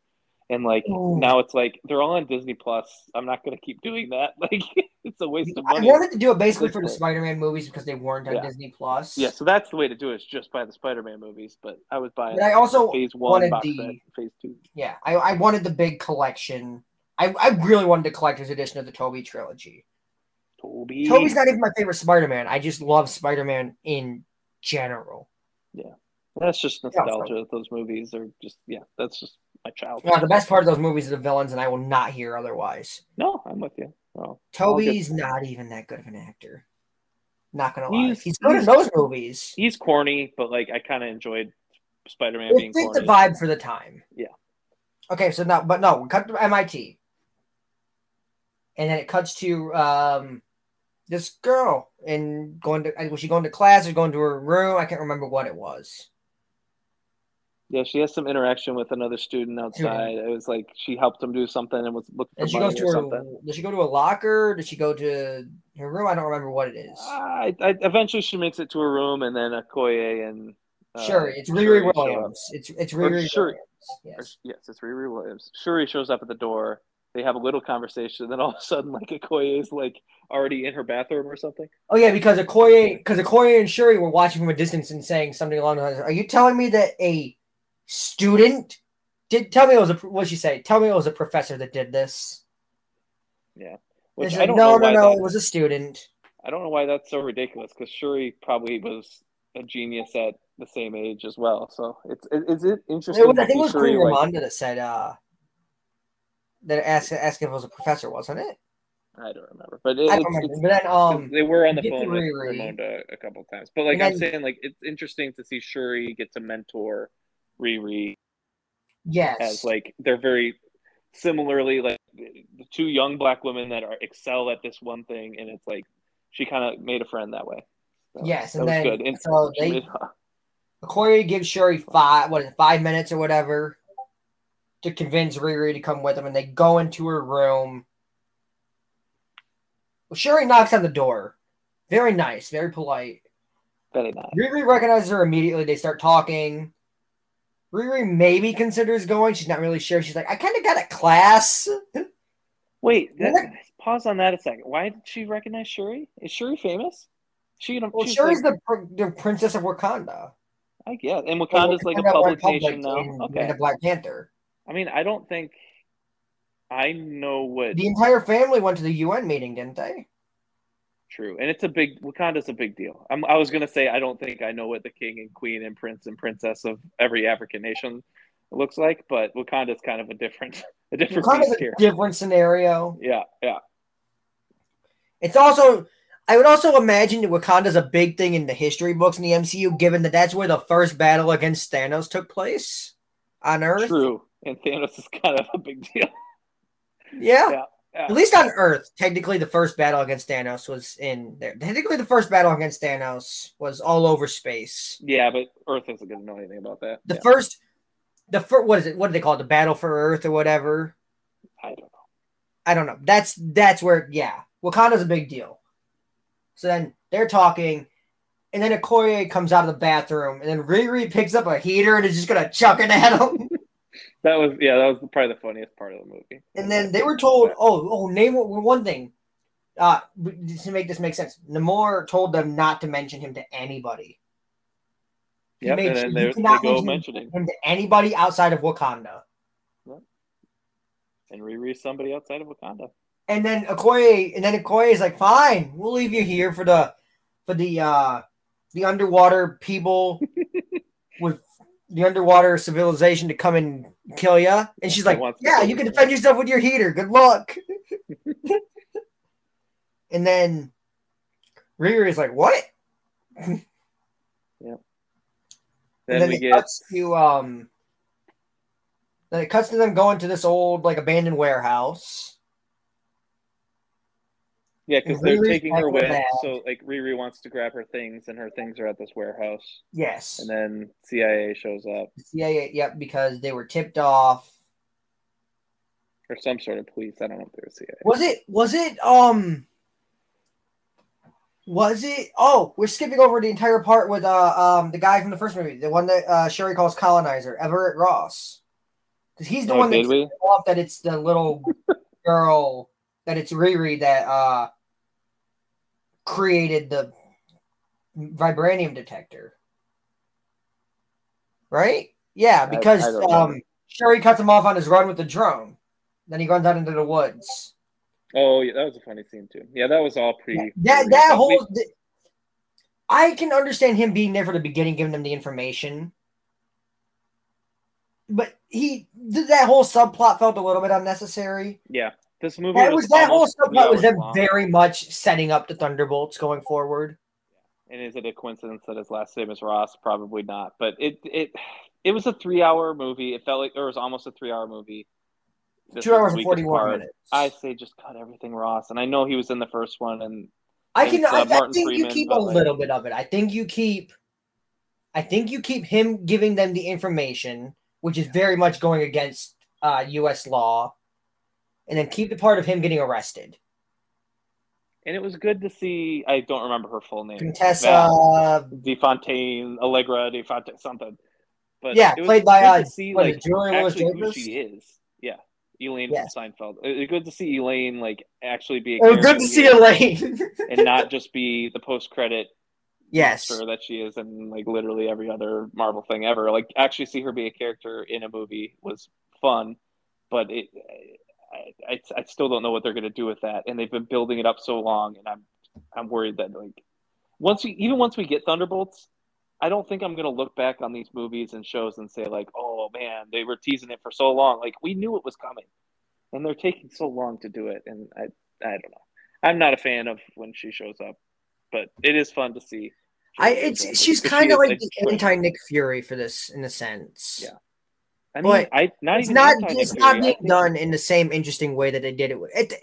and like Ooh. now it's like they're all on Disney Plus. I'm not gonna keep doing that. Like it's a waste of money. I wanted to do it basically for the Spider-Man movies because they weren't on yeah. Disney Plus. Yeah, so that's the way to do it. Is just buy the Spider-Man movies. But I was buying. But I also phase one box the, set, phase two. Yeah, I, I wanted the big collection. I, I really wanted the collector's edition of the Tobey trilogy. Tobey. Tobey's not even my favorite Spider-Man. I just love Spider-Man in general. Yeah, that's just nostalgia. Yeah, those movies are just yeah. That's just my childhood. The best part of those movies are the villains, and I will not hear otherwise. No, I'm with you. No, Tobey's not even that good of an actor. Not gonna lie, he's, he's good he's, in those movies. He's corny, but like I kind of enjoyed Spider-Man being corny. the vibe for the time. Yeah. Okay, so now, but no, cut to MIT, and then it cuts to um this girl and going to was she going to class or going to her room? I can't remember what it was. Yeah, she has some interaction with another student outside. It was like she helped him do something and was looking for she money to or her, something. Does she go to a locker? Does she go to her room? I don't remember what it is. Uh, I, I, eventually, she makes it to her room, and then Okoye and uh, Shuri, it's Riri Williams. It's it's Riri Shuri. Williams. Yes. yes, it's Riri Williams. Shuri shows up at the door they have a little conversation. And then all of a sudden, like Okoye is like already in her bathroom or something. Oh yeah, because Okoye, because Okoye and Shuri were watching from a distance and saying something along the lines. Are you telling me that a student did? Tell me it was a. What she say? Tell me it was a professor that did this. Yeah. Which I don't no, no, no. That, it was a student. I don't know why that's so ridiculous because Shuri probably was a genius at the same age as well. So it's is it interesting? It was, I think it was Queen Ramonda that said uh that asked asked if it was a professor, wasn't it? I don't remember, but it, I don't remember. but then, um, they were on the phone with Ramonda a couple times. But like I'm saying, like it's interesting to see Shuri get to mentor Riri. Yes, as like they're very similarly like the two young black women that are excel at this one thing, and it's like she kind of made a friend that way. So, yes, and then good. And so they. Made, Corey gives Shuri five, what is it, five minutes or whatever to convince Riri to come with them, and they go into her room. Well, Shuri knocks on the door. Very nice, very polite. Very nice. Riri recognizes her immediately. They start talking. Riri maybe considers going. She's not really sure. She's like, I kind of got a class. Wait, that, pause on that a second. Why did she recognize Shuri? Is Shuri famous? She, well, Shuri's like, the, the princess of Wakanda. I guess, and Wakanda's like a public nation now. Okay, in the Black Panther. I mean, I don't think I know what the entire family went to the UN meeting, didn't they? True, and it's a big Wakanda's a big deal. I'm, i was gonna say I don't think I know what the king and queen and prince and princess of every African nation looks like, but Wakanda's kind of a different a different Wakanda's a different scenario. Yeah, yeah. It's also I would also imagine that Wakanda's a big thing in the history books in the MCU, given that that's where the first battle against Thanos took place on Earth. True, and Thanos is kind of a big deal. Yeah. yeah, yeah. At least on Earth, technically the first battle against Thanos was in there. Technically, the first battle against Thanos was all over space. Yeah, but Earth isn't going to know anything about that. The yeah. first, the first, what is it? What do they call it? The battle for Earth or whatever? I don't know. I don't know. That's that's where, yeah, Wakanda's a big deal. So then they're talking, and then Okoye comes out of the bathroom, and then Riri picks up a heater and is just gonna chuck it at him. That was yeah, that was probably the funniest part of the movie. And then they were told, "Oh, oh, name one thing." uh, to make this make sense, Namor told them not to mention him to anybody. He yep, and then they go mention mentioning him to anybody outside of Wakanda. Yep. And Riri somebody outside of Wakanda. And then Okoye, and then Okoye is like, "Fine, we'll leave you here for the for the uh the underwater people with the underwater civilization to come and kill you." And she's like, "Yeah, you can defend yourself with your heater. Good luck." and then Riri is like, "What?" yeah. Then, and then we get cuts to um. Then it cuts to them going to this old like abandoned warehouse yeah, because they're taking her with. So like Riri wants to grab her things, and her things are at this warehouse. Yes. And then CIA shows up. CIA, yep, because they were tipped off. Or some sort of police. I don't know if they were CIA. Was it? Was it? Um. Was it? Oh, we're skipping over the entire part with uh um the guy from the first movie, the one that uh, Shuri calls colonizer, Everett Ross, because he's the oh, one that's off that it's the little girl that it's Riri that uh created the vibranium detector. Right? Yeah, because I, I um Shuri cuts him off on his run with the drone. Then he runs out into the woods. Oh, yeah, that was a funny scene too. Yeah, that was all pretty. Yeah, that that whole. I can understand him being there for the beginning, giving them the information. But he did that whole subplot felt a little bit unnecessary. Yeah. This movie that was, was that whole subplot was them very much setting up the Thunderbolts going forward. And is it a coincidence that his last name is Ross? Probably not. But it it it was a three hour movie. It felt like it was almost a three hour movie. This Two hours and forty one minutes. I say just cut everything Ross. And I know he was in the first one and I can uh, I, I, think Freeman, you keep a like, little bit of it. I think you keep I think you keep him giving them the information, which is very much going against uh, US law and then keep the part of him getting arrested. And it was good to see. I don't remember her full name. Contessa de Fontaine, Allegra de Fontaine, something. But yeah, played by uh, see like actually who she is. Yeah, Elaine yes. Seinfeld. It's good to see Elaine like actually be. oh, good to see Elaine, and not just be the post credit. Yes, that she is, and like literally every other Marvel thing ever. Like actually see her be a character in a movie was fun, but it I, I, still don't know what they're going to do with that, and they've been building it up so long, and I'm I'm worried that like once we even once we get Thunderbolts, I don't think I'm going to look back on these movies and shows and say like, oh man, they were teasing it for so long. Like we knew it was coming, and they're taking so long to do it, and I I don't know. I'm not a fan of when she shows up, but it is fun to see. I it's she's kind of like the anti Nick Fury for this in a sense. Yeah. I mean, but I not it's not it's not being done in the same interesting way that they did it. It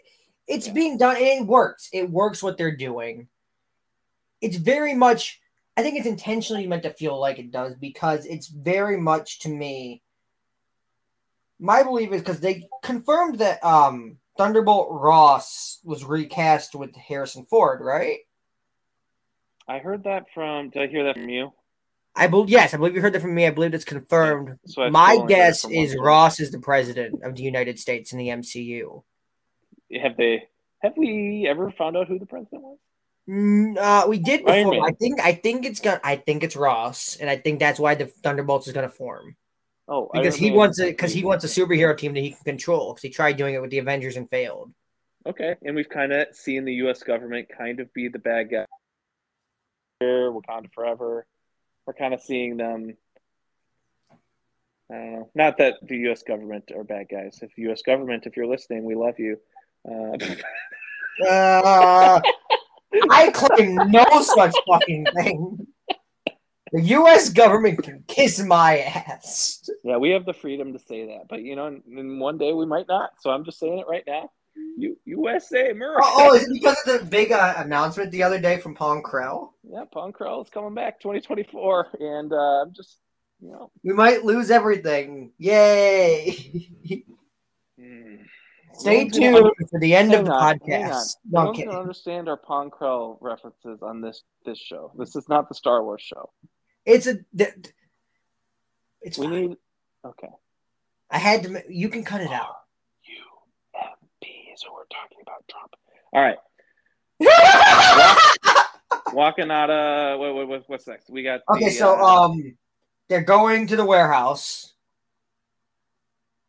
it's yeah. being done and it works. It works what they're doing. It's very much. I think it's intentionally meant to feel like it does because it's very much to me. My belief is because they confirmed that um, Thunderbolt Ross was recast with Harrison Ford, right? I heard that from. Did I hear that from you? I believe yes, I believe you heard that from me. I believe it's confirmed. So My guess is Ross is the president of the United States in the MCU. Have they? Have we ever found out who the president was? Mm, uh, we did before. I think. I think it's gonna. I think it's Ross, and I think that's why the Thunderbolts is gonna form. Oh, because he wants a because he wants a superhero team that he can control. Because he tried doing it with the Avengers and failed. Okay, and we've kind of seen the U.S. government kind of be the bad guy. Wakanda forever we're kind of seeing them. I don't know. Not that the U.S. government are bad guys. If U.S. government, if you're listening, we love you. Uh, uh, I claim no such fucking thing. The U.S. government can kiss my ass. Yeah, we have the freedom to say that, but you know, in one day we might not. So I'm just saying it right now. U- USA, America. Oh, oh, is it because of the big uh, announcement the other day from Pong Krell? Yeah, Pong Krell is coming back 2024, and uh, I'm just, you know, we might lose everything. Yay! mm. Stay tuned for the end of the on, podcast. No, don't understand our Pong Krell references on this this show. This is not the Star Wars show. It's a. It's we fine. need. Okay. I had to. You can cut it out so we're talking about Trump. All right. walking out of what, what, what's next? We got okay. so uh, um, they're going to the warehouse.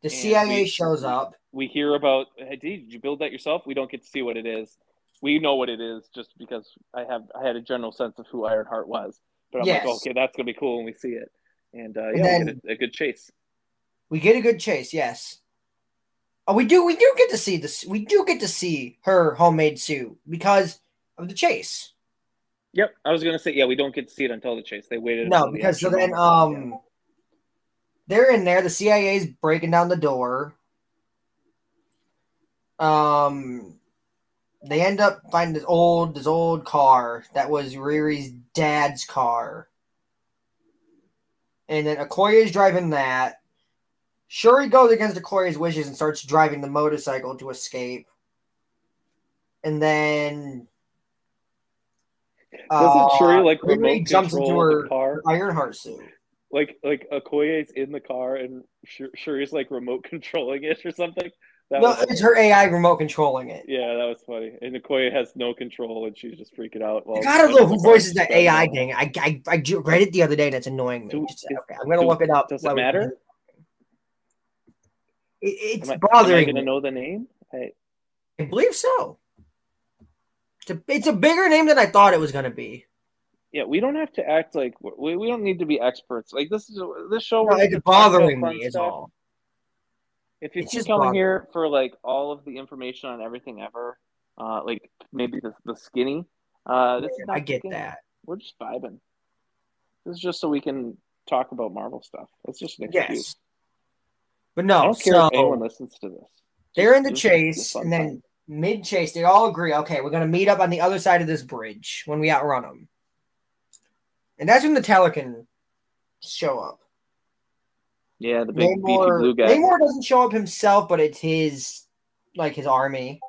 The CIA we, shows up. We hear about. Hey, did you build that yourself? We don't get to see what it is. We know what it is just because I have I had a general sense of who Ironheart was. But I'm yes. like, okay, that's gonna be cool when we see it. And uh, yeah, and then, a, a good chase. We get a good chase, yes. Oh, we do. We do get to see this. We do get to see her homemade suit because of the chase. Yep, I was gonna say yeah. We don't get to see it until the chase. They waited. No, because the so then um, they're in there. The CIA's breaking down the door. Um, they end up finding this old this old car that was Riri's dad's car, and then Okoye is driving that. Shuri goes against Okoye's wishes and starts driving the motorcycle to escape. And then doesn't uh, Shuri like remote jumps into her car? Ironheart suit. Like like Okoye's in the car and Shuri's like remote controlling it or something. That no, it's her AI remote controlling it. Yeah, that was funny. And Okoye has no control, and she's just freaking out. While I gotta know who voices that AI thing. I, I I read it the other day, and it's annoying me. Just, okay, I'm gonna look it up. Does it matter? It's am I, bothering. Am I gonna know the name? Hey, I believe so. It's a, it's a bigger name than I thought it was gonna be. Yeah, we don't have to act like we, we don't need to be experts. Like this is this show. No, it's bothering me is all. If you keep coming here for like all of the information on everything ever, uh, like maybe the the skinny, uh, this I get skinny. that. We're just vibing. This is just so we can talk about Marvel stuff. It's just an excuse. Yes. But no, I don't care so if anyone listens to this. They're in the chase, and then mid chase, they all agree. Okay, we're gonna meet up on the other side of this bridge when we outrun them, and that's when the Talokan show up. Yeah, the big Namor, blue guy. Namor doesn't show up himself, but it's his like his army,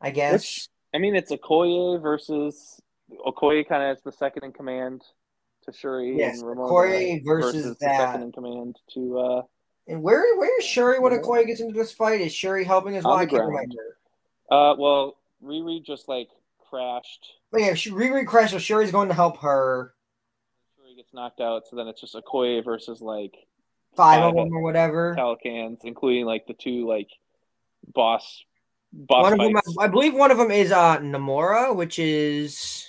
I guess. Which, I mean, it's Okoye versus Okoye, kind of as the second in command to Shuri. Yes, and Okoye versus, versus that. the second in command to. uh and where where is Shuri when Okoye gets into this fight? Is Shuri helping as well? I. Uh, well, Riri just like crashed. But yeah, Riri crashed, so Shuri's going to help her. Shuri gets knocked out, so then it's just Okoye versus like five, five of them or whatever. Talokans, including like the two like boss. boss one of them, I believe, one of them is uh Namora, which is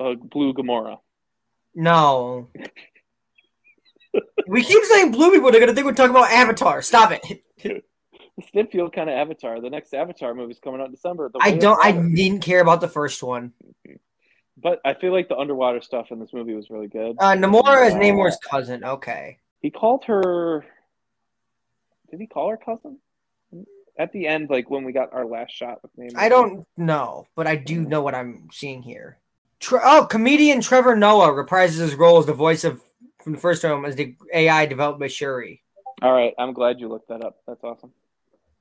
uh, Blue Gamora. No. We keep saying blue people. They're gonna think we're talking about Avatar. Stop it. did kind of Avatar. The next Avatar movie is coming out in December. I don't. I didn't care about the first one. But I feel like the underwater stuff in this movie was really good. Uh, Namora is Namor's cousin. Okay. He called her. Did he call her cousin? At the end, like when we got our last shot with Namor. I don't know, but I do know what I'm seeing here. Tre- oh, comedian Trevor Noah reprises his role as the voice of from the first film as the AI developed by Shuri. All right, I'm glad you looked that up. That's awesome.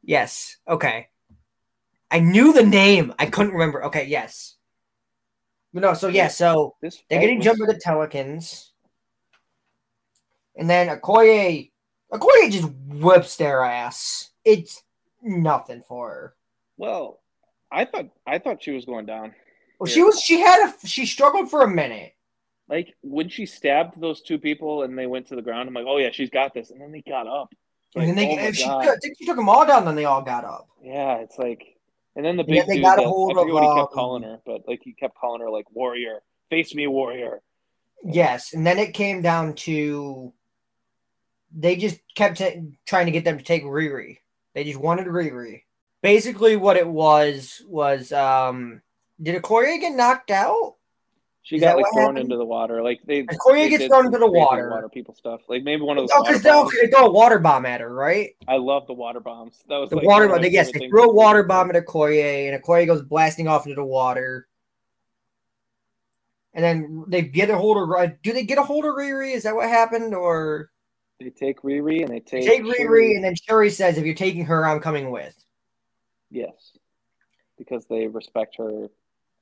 Yes. Okay. I knew the name. I couldn't remember. Okay. Yes. But no. So yeah. So this they're getting was... jumped by the Talokans, and then Okoye, Okoye just whips their ass. It's nothing for her. Well, I thought I thought she was going down. Well, she was. She had a. She struggled for a minute. Like when she stabbed those two people and they went to the ground, I'm like, oh yeah, she's got this. And then they got up. Like, and then they, oh she, I think she took them all down. Then they all got up. Yeah, it's like, and then the big dude, got a hold I forget of, what he kept um, calling her, but like he kept calling her like warrior, face me warrior. Yes, and then it came down to they just kept t- trying to get them to take Riri. They just wanted Riri. Basically, what it was was um, did Okoye get knocked out? She got like thrown happened? into the water. Like they. Okoye gets thrown into the water. Water people stuff. Like maybe one of those. Oh, because they, they throw a water bomb at her, right? I love the water bombs. That was the like water bomb. Yes, they throw a water bomb at Okoye, and Okoye goes blasting off into the water. And then they get a hold of. Do they get a hold of Riri? Is that what happened, or? They take Riri and they take. They take Riri, Shuri. and then Shuri says, "If you're taking her, I'm coming with." Yes, because they respect her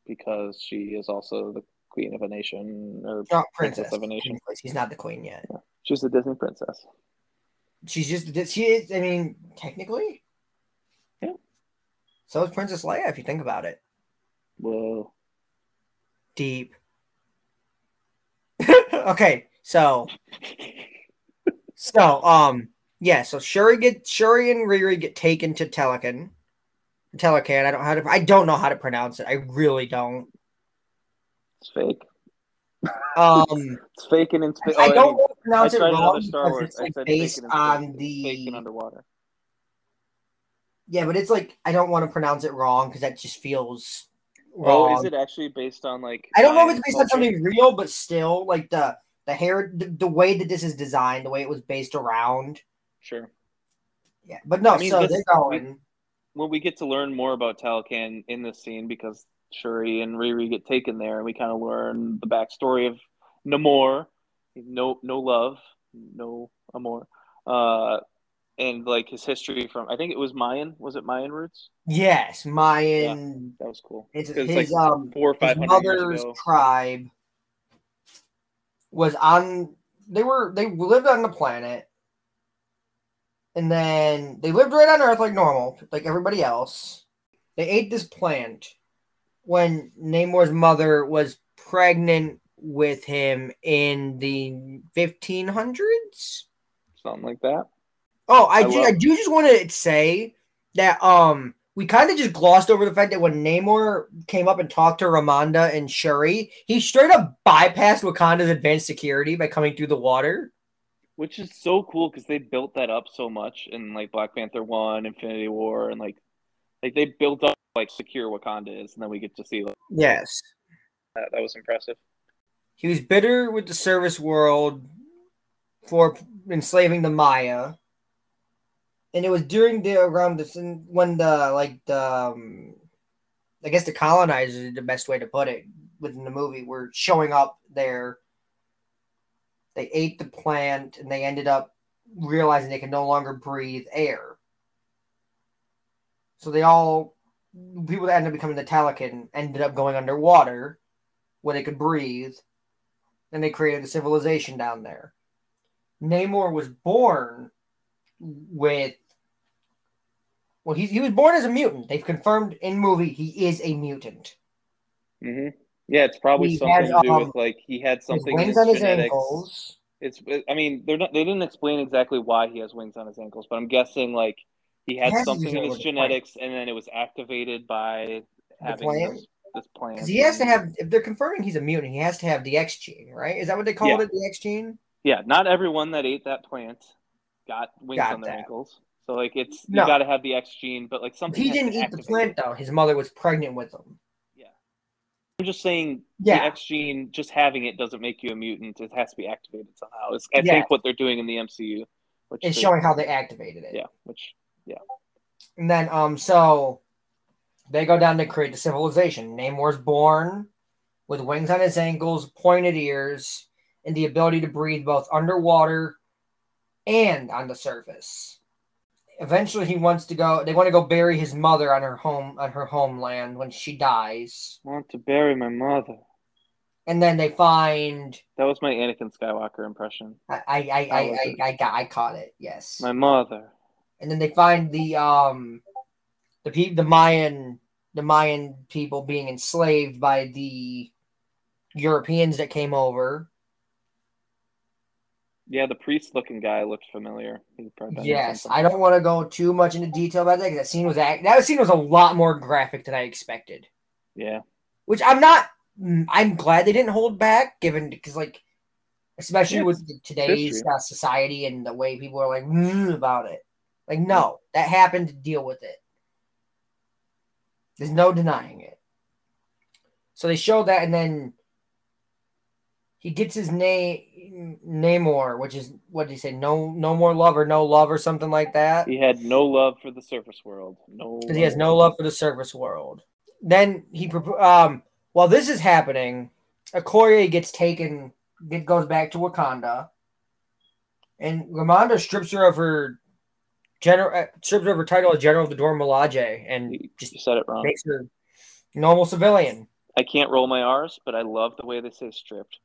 because she is also the queen of a nation or not princess, princess of a nation. She's not the queen yet. Yeah. She's a Disney princess. She's just she is. I mean, technically, yeah. So is Princess Leia, if you think about it. Whoa. Deep. okay, so so um yeah, so Shuri get Shuri and Riri get taken to Telican. Telican. I don't know how to I don't know how to pronounce it. I really don't. It's fake. Um, it's fake and in space. I don't want to pronounce it wrong because it's like based on the fake underwater. Yeah, but it's like I don't want to pronounce it wrong because that just feels wrong. Oh, is it actually based on like? I don't know if it's based culture? on something real, but still, like the the hair, the, the, way that this is designed, the way it was based around. Sure. Yeah, but no. I mean, so this, they're going. when we get to learn more about Talokan in this scene, because Shuri and Riri get taken there, and we kind of learn the backstory of Namor. No, no love, no amor. Uh, and like his history from I think it was Mayan. Was it Mayan roots? Yes, Mayan. Yeah, that was cool. It's, his like um four or five mother's tribe was on. They were they lived on the planet, and then they lived right on Earth like normal, like everybody else. They ate this plant when Namor's mother was pregnant with him in the 1500s. Something like that. Oh, I, I, do, I do just want to say that um we kind of just glossed over the fact that when Namor came up and talked to Ramonda and Shuri, he straight up bypassed Wakanda's advanced security by coming through the water. Which is so cool because they built that up so much in like Black Panther One, Infinity War, and like like they built up like secure Wakanda is, and then we get to see like yes, that, that was impressive. He was bitter with the service world for enslaving the Maya and it was during the around this when the like the um, I guess the colonizers the best way to put it within the movie were showing up there. They ate the plant and they ended up realizing they could no longer breathe air. So they all people that ended up becoming the Talokan ended up going underwater where they could breathe, and they created a civilization down there. Namor was born with well, he, he was born as a mutant. They've confirmed in movie he is a mutant. Mm-hmm. Yeah, it's probably he something has, to do um, with like he had something in his, on his genetics. Ankles. It's I mean they're not they didn't explain exactly why he has wings on his ankles, but I'm guessing like he had something in his genetics and then it was activated by having this, this plan. Because he has to have if they're confirming he's a mutant, he has to have the X gene, right? Is that what they called yeah. it, the X gene? Yeah, not everyone that ate that plant got wings got on their that. ankles. So like it's you got to have the X gene, but like something. He didn't eat the plant though. His mother was pregnant with him. Yeah, I'm just saying. Yeah. the X gene, just having it doesn't make you a mutant. It has to be activated somehow. It's, I yeah. think what they're doing in the MCU, which is showing how they activated it. Yeah, which yeah. And then um, so they go down to create the civilization. Namor's born with wings on his ankles, pointed ears, and the ability to breathe both underwater and on the surface. Eventually he wants to go they want to go bury his mother on her home on her homeland when she dies. I want to bury my mother. And then they find that was my anakin skywalker impression. I i i I, I, I, got i caught it. Yes. My mother and then they find the um the pe- the mayan the mayan people being enslaved by the europeans that came over yeah, the priest looking guy looked familiar. yes, I don't want to go too much into detail about that because that scene was act- that scene was a lot more graphic than I expected. Yeah, which I'm not. I'm glad they didn't hold back, given because like, especially with today's uh, society and the way people are like mm, about it. Like, no, that happened. to Deal with it. There's no denying it. So they showed that, and then he gets his name Namor, which is what did he say? No, no more love or no love or something like that. He had no love for the surface world. No, he has no love for the surface world. Then he um while this is happening, Okoye gets taken, it goes back to Wakanda, and Ramonda strips her of her general uh, her of title as General of the Dora Milaje, and just you said it wrong. Makes her normal civilian. I can't roll my R's, but I love the way they say stripped.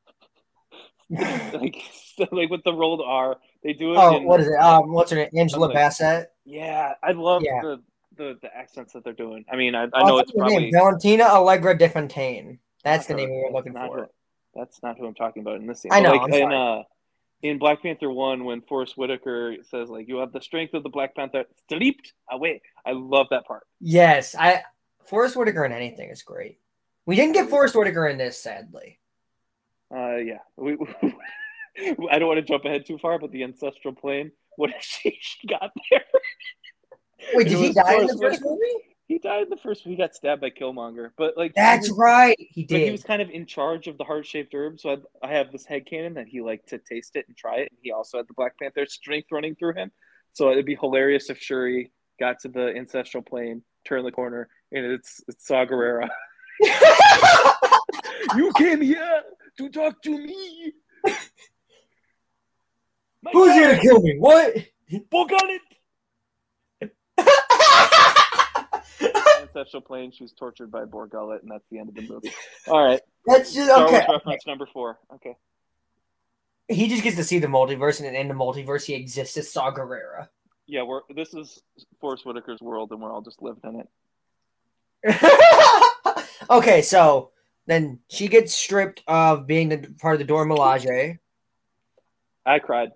like like with the rolled R. They do it. Oh, in, what is it? Um, what's her name? Angela Bassett. Yeah, I love yeah. the the, the accents that they're doing. I mean, I, I know it's probably name, Valentina Allegra de Fontaine. That's the name we were looking for. Who, that's not who I'm talking about in this scene. I know. Like, in, uh, in Black Panther one, when Forest Whitaker says like, "You have the strength of the Black Panther," sleeped away. I love that part. Yes, I Forest Whitaker in anything is great. We didn't get Forest Whitaker in this, sadly. Uh, yeah, we, I don't want to jump ahead too far, but the ancestral plane. What if she, she got there? Wait, did he die in the first movie? He died in the first. He got stabbed by Killmonger, but like that's he was, right, he did. he was kind of in charge of the heart shaped herb, so I, I have this head canon that he liked to taste it and try it. And he also had the Black Panther strength running through him, so it'd be hilarious if Shuri got to the ancestral plane, turned the corner, and it's it's Saw Gerrera. you came here to talk to me. My Who's here to kill me? What? Bor Gullet! Ancestral plane. She was tortured by Bor Gullet, and that's the end of the movie. All right. That's just Star okay. Wars reference number four. Okay. He just gets to see the multiverse, and in the multiverse, he exists as Saw Gerrera. Yeah, we're this is Forest Whitaker's world, and we're all just living in it. okay, so then she gets stripped of being the part of the Dora Milaje. I cried.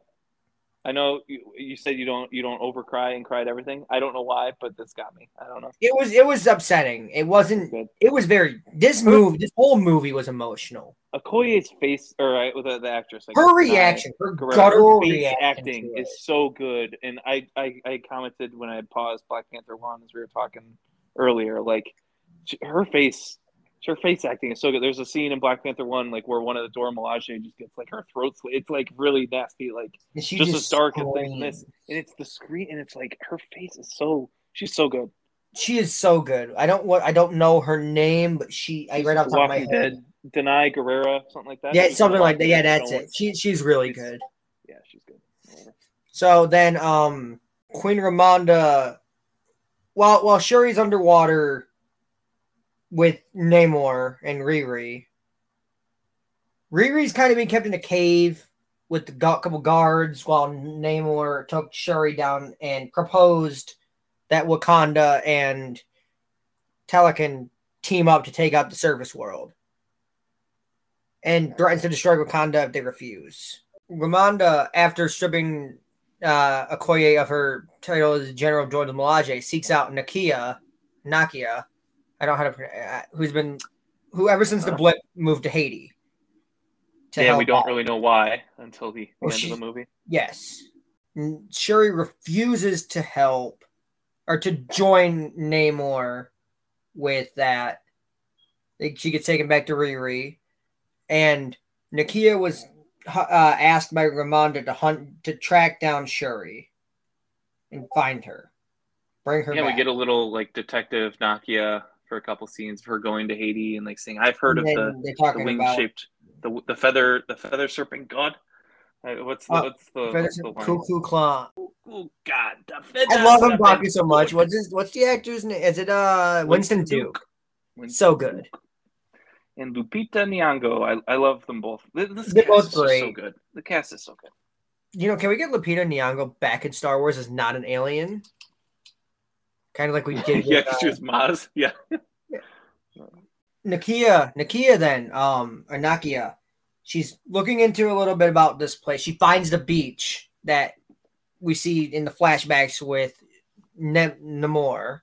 I know you, you said you don't you don't overcry and cry at everything. I don't know why, but this got me. I don't know. It was it was upsetting. It wasn't. Good. It was very. This movie, this whole movie was emotional. Okoye's face, or right, with the, the actress, like, her reaction, her guttural reaction acting is so good. And I, I I commented when I paused Black Panther one as we were talking earlier, like her face her face acting is so good. There's a scene in Black Panther one like where one of the Dora Milaje just gets like her throat slit. It's like really nasty, like just, just as dark as this. And it's the screen, and it's like her face is so she's so good. She is so good. I don't what I don't know her name, but she she's I read off top of my head. Dead. Danai Gurira, something like that. Yeah, something like that. Yeah, that's it. She she's really she's, good. Yeah, she's good. So then, um, Queen Ramonda, while while Shuri's underwater with Namor and Riri. Riri's kind of being kept in a cave with a couple guards while Namor took Shuri down and proposed that Wakanda and Telekin team up to take out the surface world and threatens to destroy Wakanda if they refuse. Ramonda, after stripping uh, Okoye of her title as General of Dora Milaje, seeks out Nakia, Nakia, I don't know how to uh, who's been who ever since the uh. blip moved to Haiti. To yeah, we don't out. really know why until the, well, end she, of the movie. Yes, Shuri refuses to help or to join Namor with that. She gets taken back to Riri, and Nakia was uh, asked by Ramonda to hunt to track down Shuri and find her, bring her. Yeah, back. we get a little like detective Nakia for a couple scenes of her going to Haiti and like saying, "I've heard and of the, the wing shaped the the feather the feather serpent god." Uh, what's the uh, what's the, what's the Cuckoo Clan? Oh God, I love him talking so much. What's his, what's the actor's name? Is it uh Winston, Duke? Winston so good. Duke. And Lupita Nyong'o, I, I love them both. This They're both great. so good. The cast is so good. You know, can we get Lupita Nyong'o back in Star Wars as not an alien? Kind of like we did. yeah, with, uh, she was Maz. Yeah. Nakia, Nakia, then, um, or Nakia, she's looking into a little bit about this place. She finds the beach that we see in the flashbacks with ne- Namor,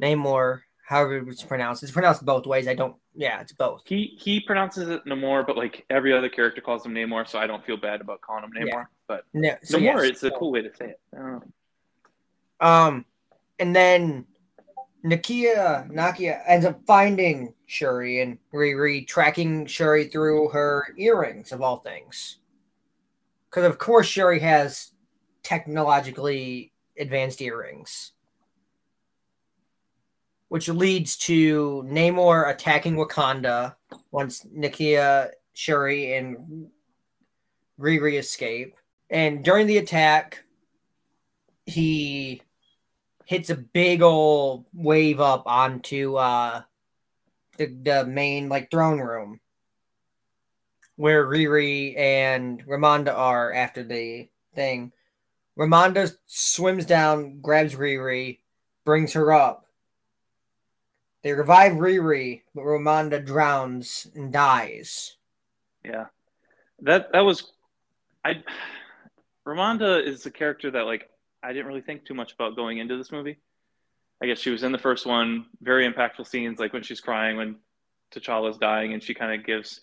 Namor, however it's pronounced. It's pronounced both ways. I don't. Yeah, it's both. He he pronounces it Namor, but like every other character calls him Namor, so I don't feel bad about calling him Namor. Yeah. But no, so Namor, yes, it's a cool way to say it. Um, and then Nakia Nakia ends up finding Shuri and Riri tracking Shuri through her earrings of all things. Because of course Shuri has technologically advanced earrings. Which leads to Namor attacking Wakanda once Nakia, Shuri, and Riri escape. And during the attack, he hits a big old wave up onto uh the, the main like throne room where Riri and Ramonda are after the thing. Ramonda swims down, grabs Riri, brings her up. They revive Riri, but Ramonda drowns and dies. Yeah, that that was, I. Ramonda is a character that like I didn't really think too much about going into this movie. I guess she was in the first one, very impactful scenes, like when she's crying when T'Challa's dying, and she kind of gives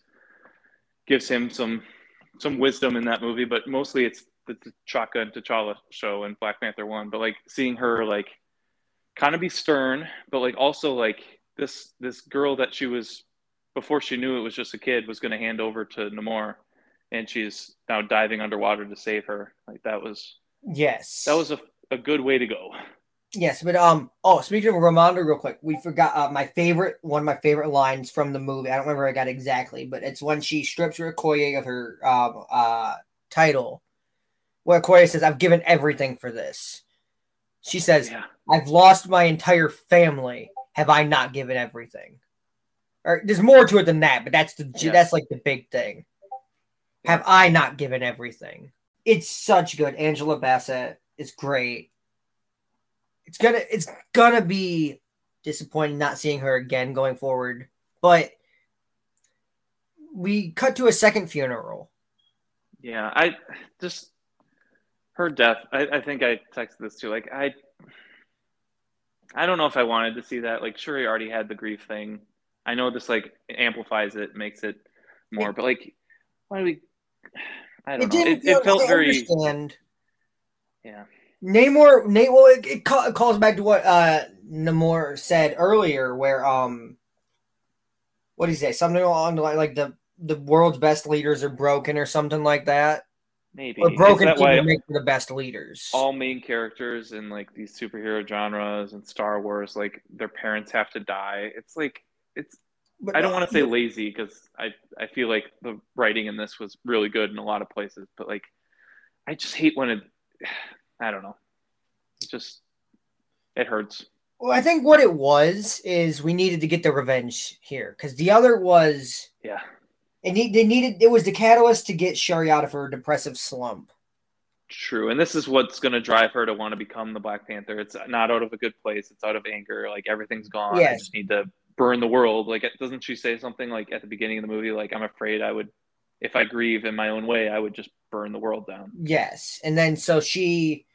gives him some some wisdom in that movie. But mostly it's the T'Chaka and T'Challa show in Black Panther one. But like seeing her like kind of be stern, but like also like this this girl that she was before she knew it was just a kid was going to hand over to Namor, and she's now diving underwater to save her. Like that was yes, that was a a good way to go. Yes, but um. Oh, speaking of Ramonda, real quick, we forgot uh, my favorite one of my favorite lines from the movie. I don't remember I got exactly, but it's when she strips Okoye of her um uh title, where Okoye says, "I've given everything for this." She says, yeah. "I've lost my entire family. Have I not given everything?" Or there's more to it than that, but that's the yeah. that's like the big thing. Have I not given everything? It's such good. Angela Bassett is great it's gonna it's gonna be disappointing not seeing her again going forward. But we cut to a second funeral. Yeah, I just her death. I, I think I texted this too. Like I, I don't know if I wanted to see that. Like, sure, he already had the grief thing. I know this like amplifies it, makes it more. But like, why do we? I don't it know. It, it, felt very. Understand. Yeah. Namor, Nate, well, it, it, calls back to what uh Namor said earlier, where um, what did he say? Something along the line like the the world's best leaders are broken or something like that. Maybe or broken people make the best leaders. All main characters in like these superhero genres and Star Wars, like their parents have to die. It's like it's. But I don't want to say lazy because I I feel like the writing in this was really good in a lot of places, but like I just hate when it I don't know. It just it hurts. Well, I think what it was is we needed to get the revenge here because the other was yeah. It need, they needed it was the catalyst to get Shuri out of her depressive slump. True, and this is what's going to drive her to want to become the Black Panther. It's not out of a good place. It's out of anger. Like everything's gone. Yes. I just need to burn the world. Like, doesn't she say something like at the beginning of the movie? Like, I'm afraid I would, if I grieve in my own way, I would just burn the world down. Yes, and then so she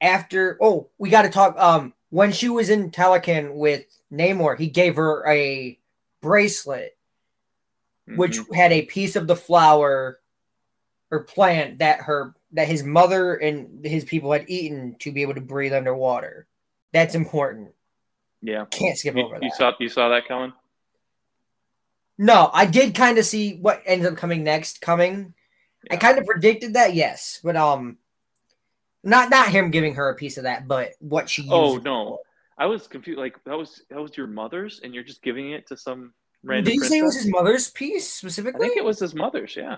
after oh we got to talk um when she was in Talokan with Namor he gave her a bracelet mm-hmm. which had a piece of the flower or plant that her that his mother and his people had eaten to be able to breathe underwater that's important yeah can't skip you, over that you saw you saw that coming no i did kind of see what ended up coming next coming yeah. i kind of predicted that yes but um not not him giving her a piece of that, but what she. Used. Oh no, I was confused. Like that was that was your mother's, and you're just giving it to some random. Did you princess? say it was his mother's piece specifically? I think it was his mother's. Yeah.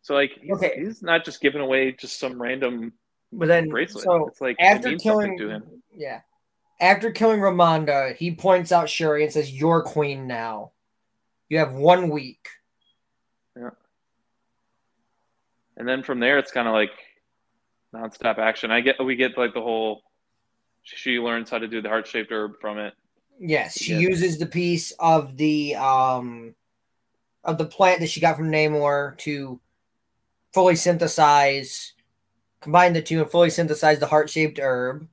So like, he's, okay, he's not just giving away just some random. But then, bracelet. so it's like after killing, to him. yeah, after killing Ramonda, he points out Shuri and says, "You're queen now. You have one week." Yeah. And then from there, it's kind of like nonstop action. I get we get like the whole. She learns how to do the heart shaped herb from it. Yes, she uses the piece of the um of the plant that she got from Namor to fully synthesize, combine the two and fully synthesize the heart shaped herb.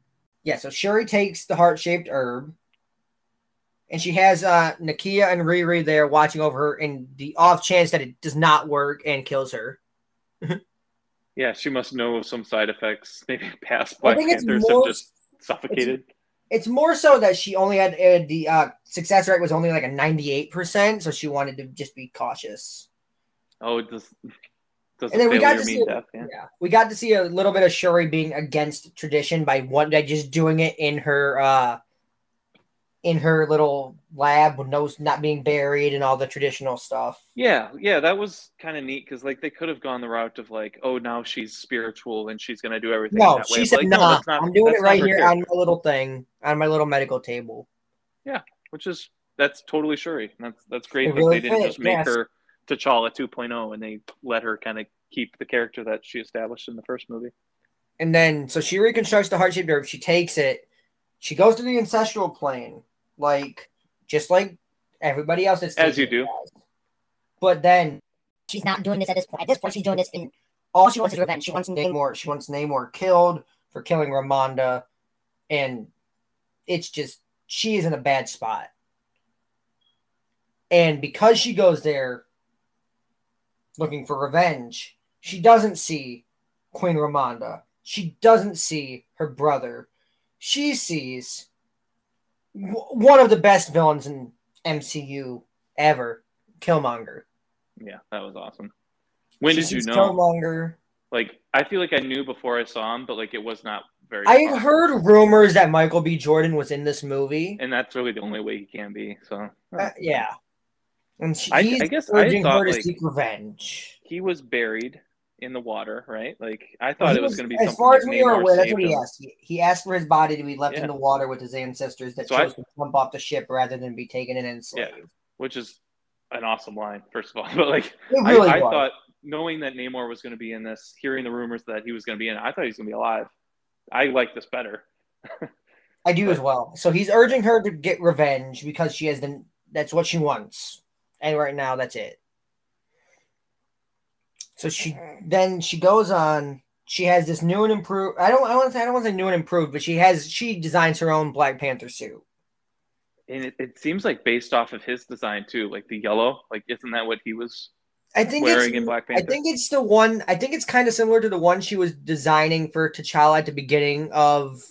Yeah, so Shuri takes the heart shaped herb, and she has uh Nakia and Riri there watching over her in the off chance that it does not work and kills her. Yeah, she must know of some side effects. Maybe past Black Panthers more, have just suffocated. It's, it's, more so that she only had uh, the uh, success rate was only like a ninety-eight percent, so she wanted to just be cautious. Oh, it does. Does and then we got to see, death, yeah. yeah. we got to see a little bit of Shuri being against tradition by one by just doing it in her uh in her little lab with nose not being buried and all the traditional stuff. Yeah, yeah, that was kind of neat because like they could have gone the route of like, oh, now she's spiritual and she's gonna do everything. No, she way. said, like, nah, no, I'm doing it right here on my little thing on my little medical table. Yeah, which is that's totally Shuri. That's that's great that they didn't fit, just make yes. her T'Challa 2.0 and they let her kind of keep the character that she established in the first movie. And then so she reconstructs the heart shaped herb. She takes it She goes to the ancestral plane, like just like everybody else. Is as you do. But then she's not doing this at this point. At this point, she's doing this and all she wants is revenge. She wants Namor. She wants Namor killed for killing Ramonda, and it's just she is in a bad spot. And because she goes there looking for revenge, she doesn't see Queen Ramonda. She doesn't see her brother. She sees one of the best villains in MCU ever, Killmonger. Yeah, that was awesome. When she did you know? Killmonger. Like, I feel like I knew before I saw him, but like it was not very. I had heard rumors that Michael B. Jordan was in this movie, and that's really the only way he can be. So uh, yeah, and she, I, I, guess urging I thought, her to like, seek revenge. He was buried in the water, right? Like I thought it was, was going to be. As far as we are aware, that's what he asked. He, he, asked for his body to be left yeah. in the water with his ancestors that so chose I, to jump off the ship rather than be taken and enslaved. Yeah, which is an awesome line, first of all. But like, really I, I thought knowing that Namor was going to be in this, hearing the rumors that he was going to be in, I thought he was going to be alive. I like this better. I do as well. So he's urging her to get revenge because she has the that's what she wants. And right now that's it. So she then she goes on. She has this new and improved. I don't. I want to say. I don't want to say new and improved, but she has. She designs her own Black Panther suit. And it, it seems like based off of his design too, like the yellow. Like, isn't that what he was? I think wearing in Black Panther? I think it's the one. I think it's kind of similar to the one she was designing for T'Challa at the beginning of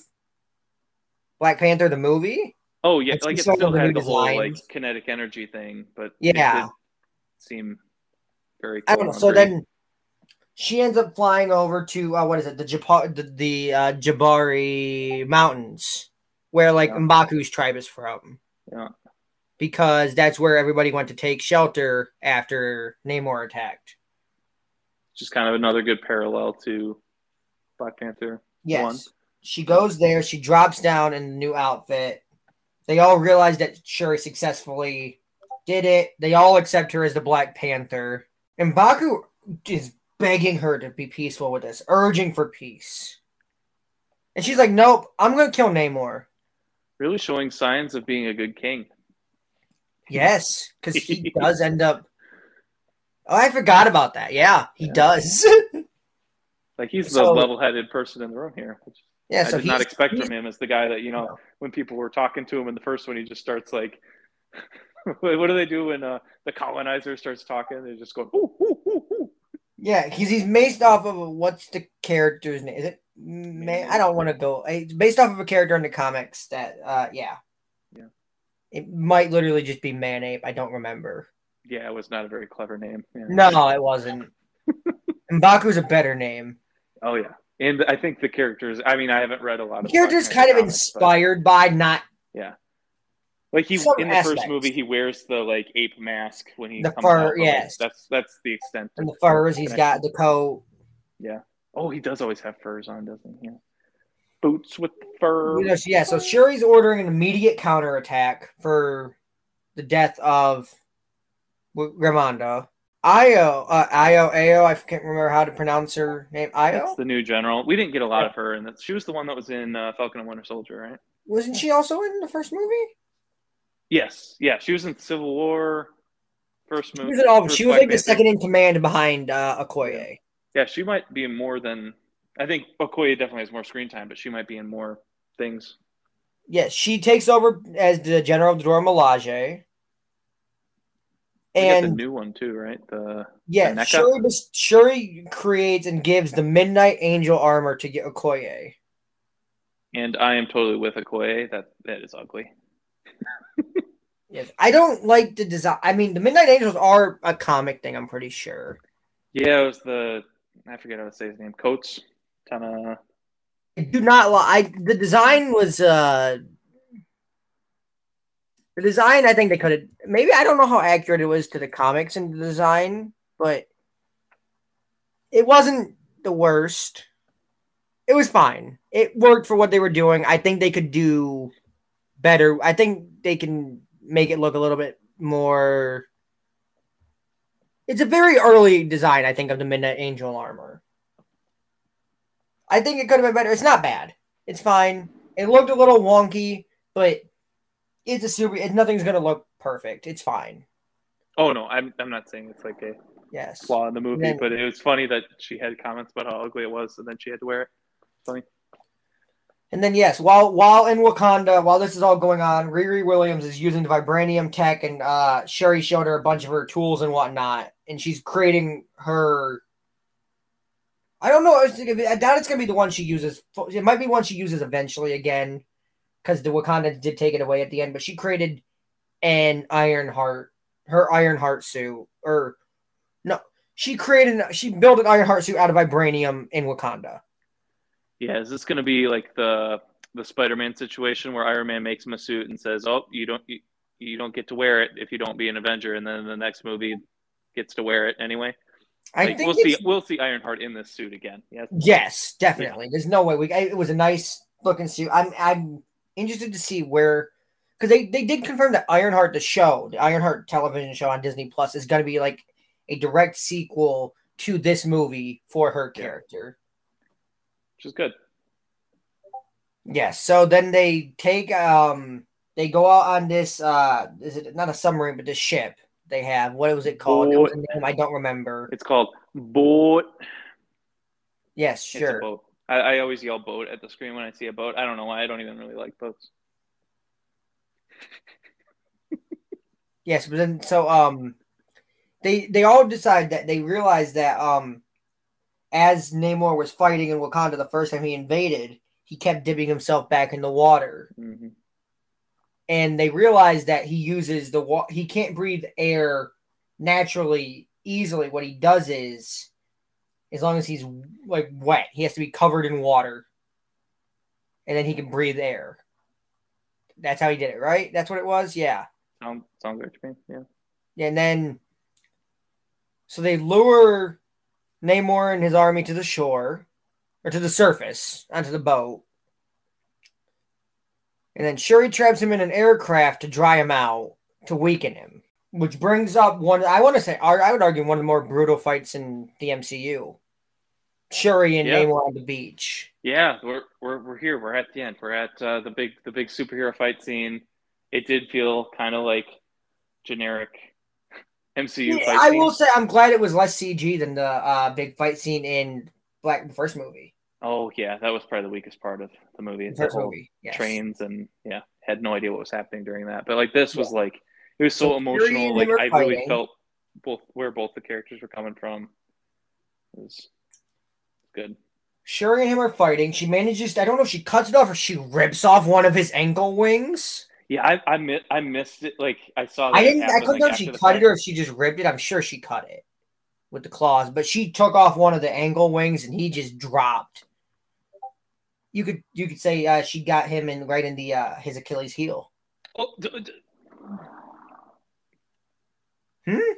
Black Panther the movie. Oh yeah, it's like it still had the whole like kinetic energy thing, but yeah, seem very. Cool I don't know. So then she ends up flying over to uh, what is it? The Japa- the, the uh, Jabari Mountains, where like yeah. Mbaku's tribe is from. Yeah. Because that's where everybody went to take shelter after Namor attacked. Just kind of another good parallel to Black Panther. Yes. One. She goes there. She drops down in the new outfit. They all realize that Shuri successfully did it. They all accept her as the Black Panther. And Mbaku is begging her to be peaceful with this, urging for peace. And she's like, Nope, I'm gonna kill Namor. Really showing signs of being a good king. Yes, because he does end up Oh, I forgot about that. Yeah, he yeah. does. like he's so, the level-headed person in the room here. Which yeah, I so did not expect from him as the guy that you know no. when people were talking to him in the first one, he just starts like, what do they do when uh, the colonizer starts talking? They just go, ooh, ooh, ooh, ooh. Yeah, he's he's based off of a, what's the character's name? Is it man? I don't want to go. It's based off of a character in the comics that, uh, yeah, yeah. It might literally just be Manape. I don't remember. Yeah, it was not a very clever name. Yeah. No, it wasn't. Mbaku's a better name. Oh yeah, and I think the characters. I mean, I haven't read a lot of the characters. Kind of comics, inspired by not. Yeah, like he in the aspects. first movie, he wears the like ape mask when he the fur. Yes, that's that's the extent. And the furs, he's got the coat. Yeah. Oh, he does always have furs on, doesn't he? Yeah. Boots with fur. You know, yeah. So Shuri's ordering an immediate counterattack for the death of Ramonda. Io, uh, Io, Ao, I can't remember how to pronounce her name. Io. That's the new general. We didn't get a lot of her, and she was the one that was in uh, Falcon and Winter Soldier, right? Wasn't she also in the first movie? Yes, yeah, she was in Civil War. First movie. She was, all, she was like the second in command behind uh, Okoye. Yeah, she might be in more than. I think Okoye definitely has more screen time, but she might be in more things. Yes, she takes over as the general of Dora Milaje. And the new one too, right? The yeah, the Shuri, Shuri creates and gives the Midnight Angel armor to get Okoye. And I am totally with Okoye. That that is ugly. yes, I don't like the design. I mean, the Midnight Angels are a comic thing. I'm pretty sure. Yeah, it was the I forget how to say his name. Coates, kind of. I do not like. The design was uh the design. I think they could have maybe I don't know how accurate it was to the comics and the design, but it wasn't the worst. It was fine. It worked for what they were doing. I think they could do better. I think they can make it look a little bit more. It's a very early design, I think, of the Midnight Angel armor. I think it could have been better. It's not bad. It's fine. It looked a little wonky, but it's a super. It, nothing's gonna look perfect. It's fine. Oh no, I'm I'm not saying it's like a yes flaw in the movie, then, but it was funny that she had comments about how ugly it was, and then she had to wear it. Funny. And then yes, while while in Wakanda, while this is all going on, Riri Williams is using the vibranium tech, and uh, Shuri showed her a bunch of her tools and whatnot, and she's creating her. I don't know. I doubt it's gonna be the one she uses. It might be one she uses eventually again, because the Wakanda did take it away at the end. But she created an Iron Heart, her Iron Heart suit, or no, she created, she built an Iron Heart suit out of vibranium in Wakanda. Yeah, is this going to be like the the Spider-Man situation where Iron Man makes him a suit and says, "Oh, you don't you, you don't get to wear it if you don't be an Avenger," and then the next movie gets to wear it anyway. I like, think we'll see we'll see Ironheart in this suit again. Yes. Yes, definitely. Yeah. There's no way we. It was a nice looking suit. I'm I'm interested to see where because they they did confirm that Ironheart the show, the Ironheart television show on Disney Plus, is going to be like a direct sequel to this movie for her character which is good. Yes. So then they take um they go out on this uh is it not a submarine but this ship they have what was it called? It was name I don't remember. It's called boat. Yes, sure. I, I always yell boat at the screen when I see a boat. I don't know why. I don't even really like boats. yes, but then so um they they all decide that they realize that um as Namor was fighting in Wakanda the first time he invaded, he kept dipping himself back in the water. Mm-hmm. And they realize that he uses the water, he can't breathe air naturally easily. What he does is, as long as he's like wet, he has to be covered in water. And then he can breathe air. That's how he did it, right? That's what it was? Yeah. Sounds, sounds good to me. Yeah. And then, so they lure Namor and his army to the shore, or to the surface, onto the boat. And then Shuri traps him in an aircraft to dry him out, to weaken him. Which brings up one, I want to say, I would argue one of the more brutal fights in the MCU. Shuri and yeah. Namor on the beach. Yeah, we're, we're, we're here. We're at the end. We're at uh, the big the big superhero fight scene. It did feel kind of like generic MCU yeah, I will say I'm glad it was less CG than the uh, big fight scene in Black the first movie. Oh yeah, that was probably the weakest part of the movie. It's the movie, yes. trains and yeah, had no idea what was happening during that. But like this was yeah. like it was so, emotional. Like I fighting. really felt both where both the characters were coming from. It was good. Shuri and him are fighting. She manages. I don't know if she cuts it off or she rips off one of his ankle wings. Yeah, I I, mi- I missed it. Like I saw. I didn't. I couldn't like, know if she cut it or if she just ripped it. I'm sure she cut it with the claws, but she took off one of the angle wings and he just dropped. You could you could say uh, she got him in right in the uh, his Achilles heel. Oh, d- d- hmm.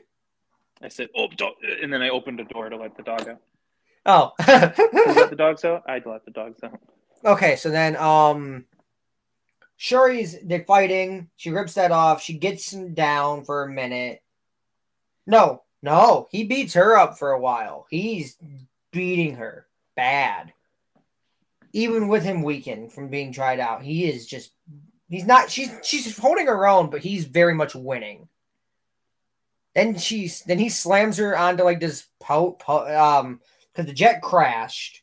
I said, "Oh," and then I opened a door to let the dog out. Oh, let the dogs out. I let the dogs out. Okay, so then um, Shuri's they're fighting. She rips that off. She gets him down for a minute. No, no, he beats her up for a while. He's beating her bad. Even with him weakened from being tried out, he is just he's not she's she's holding her own, but he's very much winning. Then she's then he slams her onto like this po, po um because the jet crashed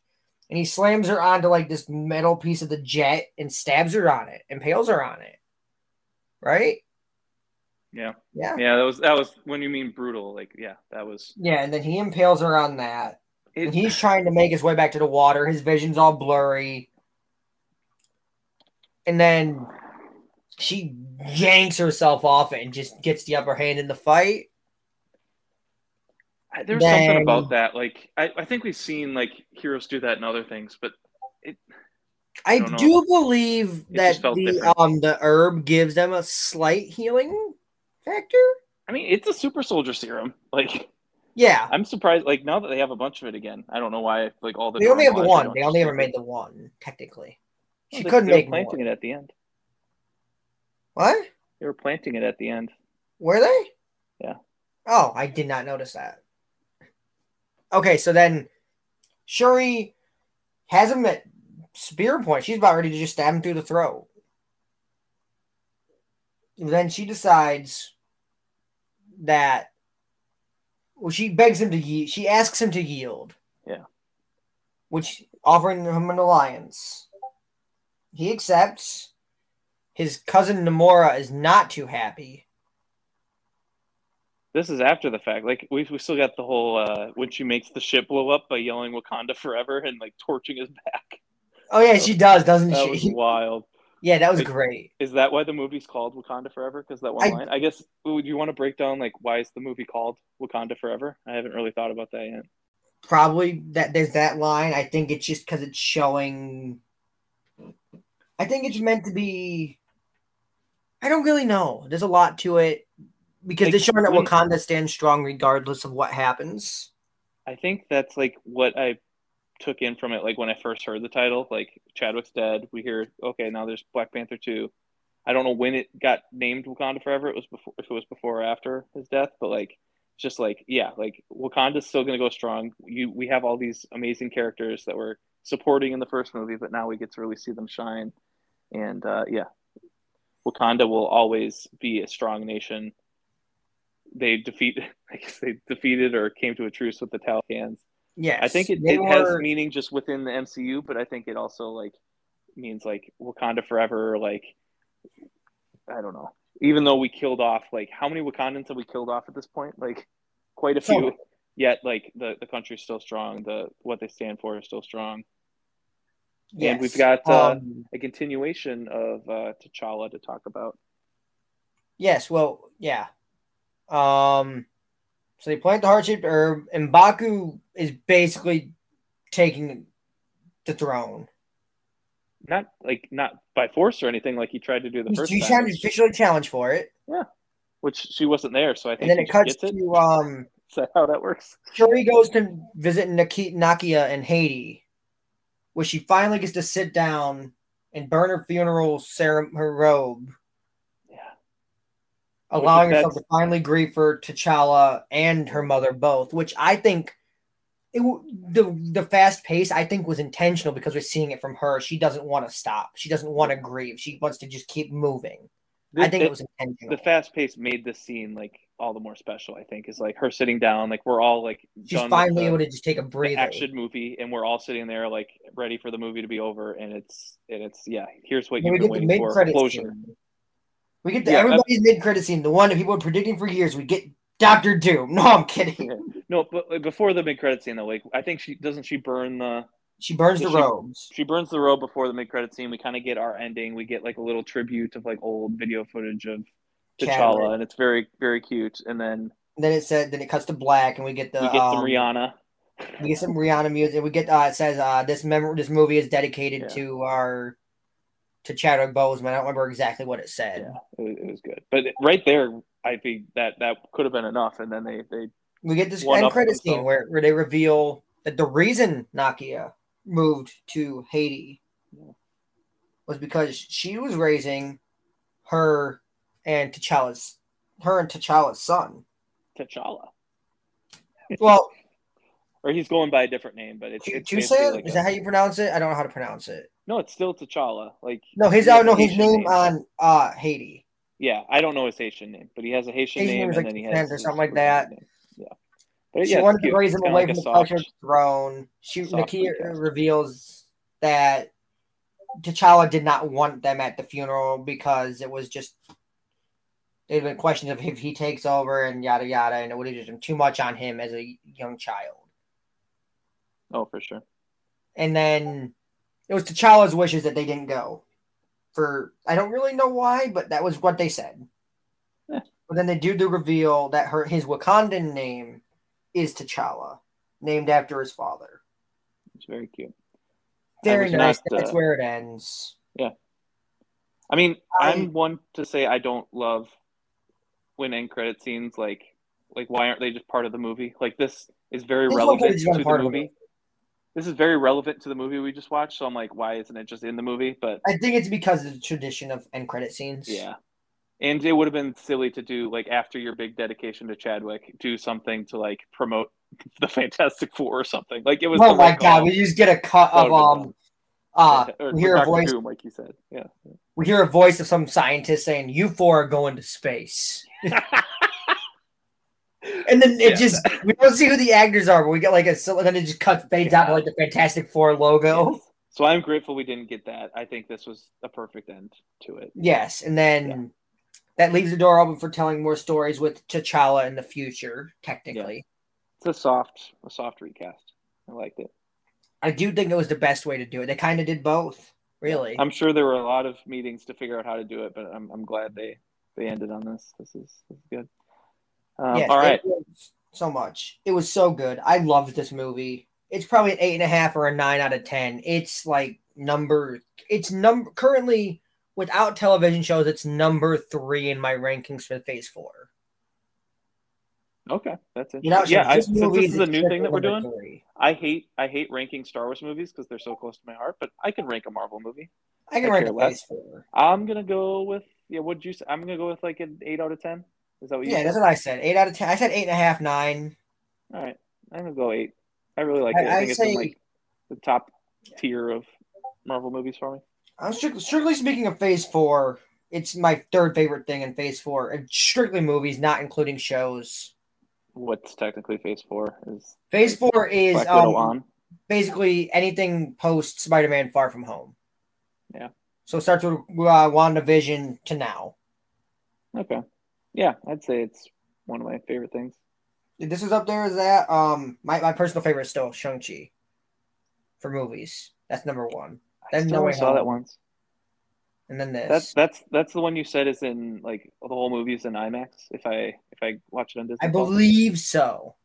and he slams her onto like this metal piece of the jet and stabs her on it, impales her on it. Right? Yeah. Yeah. Yeah, that was that was when you mean brutal, like yeah, that was Yeah, and then he impales her on that. It... And he's trying to make his way back to the water. His vision's all blurry. And then she yanks herself off it and just gets the upper hand in the fight. There's something about that. Like I, I think we've seen like heroes do that in other things, but it. I, I do believe it that the different. um the herb gives them a slight healing factor. I mean, it's a super soldier serum. Like, yeah, I'm surprised. Like now that they have a bunch of it again, I don't know why. Like all the they only have the one. They only ever made the one technically. She well, couldn't they make planting more. it at the end. What? They were planting it at the end. Were they? Yeah. Oh, I did not notice that. Okay, so then Shuri has him at spear point. She's about ready to just stab him through the throat. And then she decides that well, she begs him to yield. She asks him to yield. Yeah. Which offering him an alliance. He accepts. His cousin Namora is not too happy. This is after the fact. Like we we still got the whole uh when she makes the ship blow up by yelling Wakanda forever and like torching his back. Oh yeah, she does, doesn't that she? was wild. Yeah, that was Like, great. Is that why the movie's called Wakanda Forever? Because that one I- line. I guess. Would you want to break down like why is the movie called Wakanda Forever? I haven't really thought about that yet. Probably that there's that line. I think it's just because it's showing. I think it's meant to be. I don't really know. There's a lot to it because Like, they're showing that Wakanda stands strong regardless of what happens. I think that's like what I took in from it. Like when I first heard the title, like Chadwick's dead. We hear okay, now there's Black Panther two. I don't know when it got named Wakanda Forever. It was before if it was before or after his death, but like just like yeah, like Wakanda's still gonna go strong. You we have all these amazing characters that we're supporting in the first movie, but now we get to really see them shine. And uh, yeah, Wakanda will always be a strong nation. They defeat, I guess they defeated or came to a truce with the Talokans. Yes, I think it, it has meaning just within the MCU, but I think it also like means like Wakanda forever. Like I don't know. Even though we killed off like how many Wakandans have we killed off at this point? Like quite a few. Yet like the the country's still strong. The what they stand for is still strong. Yes. And we've got uh, Um, a continuation of uh, T'Challa to talk about. Yes, well, yeah. Um, so they plant the heart shaped herb, and Mbaku is basically taking the throne. Not like not by force or anything like he tried to do the first he's time. trying to officially challenge for it, Yeah, which she wasn't there, so I and think then he it cuts gets it. to um, Is that how that works? Shuri goes to visit Naki- Nakia in Haiti, where she finally gets to sit down and burn her funeral cere- her robe. Allowing herself to finally grieve for T'Challa and her mother both, which I think it the the fast pace I think was intentional because we're seeing it from her. She doesn't want to stop. She doesn't want to grieve. She wants to just keep moving. I think it was intentional. the fast pace made this scene like all the more special. I think is like her sitting down, like we're all like She's finally the- able to just take a the breather. action movie, and we're all sitting there like ready for the movie to be over, and it's and it's yeah. Here's what you've been waiting for closure. scene. We get the Yeah, everybody's mid credit scene, the one that people were predicting for years. We get Doctor Doom. No, I'm kidding. Yeah. No, but before the mid credit scene though, like I think she doesn't she burn the She burns the she- robes. she burns the robe before the mid credit scene. We kind of get our ending. We get like a little tribute of like old video footage of T'Challa, Chadwick. and it's very very cute. And then Then it said, then it cuts to black, and we get the we get some um, Rihanna. We get some Rihanna music. We get uh, it says uh, this mem- this movie is dedicated Yeah. to our to Chadwick Boseman. I don't remember exactly what it said. Yeah, it was, good. But right there, I think that that could have been enough. And then they they We get this end credit scene where, where they reveal that the reason Nakia moved to Haiti Yeah. was because she was raising her and T'Challa's her and T'Challa's son. T'Challa, Well, or he's going by a different name, but it's, it's Toussaint like is that how you pronounce it? I don't know how to pronounce it. No, it's still T'Challa. Like No, his oh no, his Haitian name on uh Haiti. Yeah, I don't know his Haitian name, but he has a Haitian, Haitian name, name and like then he has or something like that. name. Yeah, but She yeah, wanted to raise him away like from the soft- throne. She Nakia reveals that T'Challa did not want them at the funeral because it was just there have been questions of if he takes over and yada yada, and it would have just been too much on him as a young child. Oh, for sure. And then it was T'Challa's wishes that they didn't go. For I don't really know why, but that was what they said. Yeah. But then they do the reveal that her his Wakandan name is T'Challa, named after his father. It's very cute. Very nice. not, That's uh, where it ends. Yeah. I mean, I- I'm one to say I don't love when end credit scenes like like why aren't they just part of the movie? Like this is very relevant to the movie. This is very relevant to the movie we just watched, so I'm like, why isn't it just in the movie? But I think it's because of the tradition of end credit scenes. yeah. And it would have been silly to do like after your big dedication to Chadwick, do something to like promote the Fantastic Four or something. Like it was Oh my god, we just get a cut of um Uh, we hear a voice, Doom, like you said. Yeah. we hear a voice of some scientist saying, "You four are going to space." And then it Yeah. just we don't see who the actors are, but we get like a so then it just cuts fades out to like the Fantastic Four logo. Yes. So I'm grateful we didn't get that. I think this was a perfect end to it. Yes, and then Yeah. that leaves the door open for telling more stories with T'Challa in the future. Technically, It's a soft, a soft recast. I liked it. I do think it was the best way to do it. They kind of did both, really. I'm sure there were a lot of meetings to figure out how to do it, but I'm, I'm glad they they ended on this. This is, this is good. Um, Yes, all right. so much. It was so good. I loved this movie. It's probably an eight and a half or a nine out of ten. It's like number. It's number currently without television shows. It's number three in my rankings for Phase Four. Okay, that's it. You know, yeah, I, this since this is a new thing that we're doing, three. I hate I hate ranking Star Wars movies because they're so close to my heart. But I can rank a Marvel movie. I can I rank a. Phase Four. I'm gonna go with yeah. What'd you say? I'm gonna go with like an eight out of ten. Is that what you Yeah, said? that's what I said. Eight out of ten. I said eight and a half, nine. All right, I'm gonna go eight. I really like I- it. I, I'd think it's in like the top tier of Marvel movies for me. I'm strictly, strictly speaking of Phase Four. It's my third favorite thing in Phase Four. And strictly movies, not including shows. What's technically Phase Four is Phase Four is um, basically anything post Spider Man Far From Home. Yeah. So it starts with uh, WandaVision to now. Okay, yeah, I'd say it's one of my favorite things. This is up there as that. Um, my, my personal favorite is still Shang Chi. For movies, that's number one, I No saw that once. and then this. That's that's that's the one you said is in like the whole movie is in IMAX. If I if I watch it on Disney, I Plus. believe so.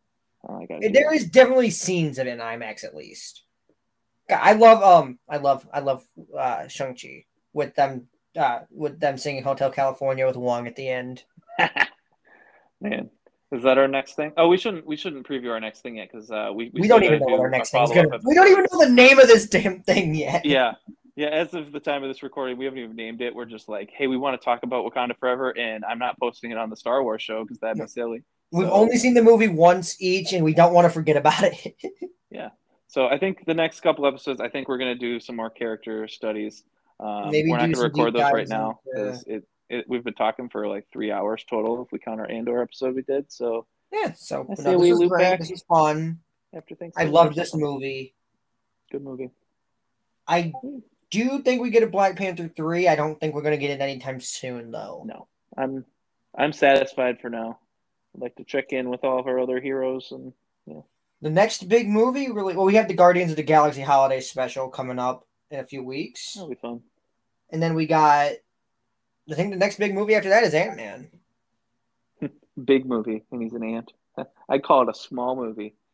Oh, I There is definitely scenes of it in IMAX at least. I love um I love I love uh Shang Chi with them uh with them singing Hotel California with Wong at the end. Man, is that our next thing? Oh, we shouldn't we shouldn't preview our next thing yet because uh, we We, still don't even know what our next thing is gonna. We don't even know the name of this damn thing yet. yeah yeah as of the time of this recording we haven't even named it we're just like hey we want to talk about wakanda forever and i'm not posting it on the star wars show because that'd be silly We've So- only seen the movie once each, and we don't want to forget about it. Yeah. So i think the next couple episodes i think we're going to do some more character studies um, Maybe we're not going to record those right now because it, it we've been talking for like three hours total if we count our andor episode we did so yeah, so I no, say this we was loop great. back. This was fun. after things I loved this movie. good movie I do think we get a Black Panther three. I don't think we're gonna get it anytime soon, though. no i'm i'm satisfied for now i'd like to check in with all of our other heroes and Yeah. The next big movie, really, well, we have the Guardians of the Galaxy holiday special coming up in a few weeks, that'll be fun and then we got. I think the next big movie after that is Ant Man. big movie and he's an ant. I'd call it a small movie.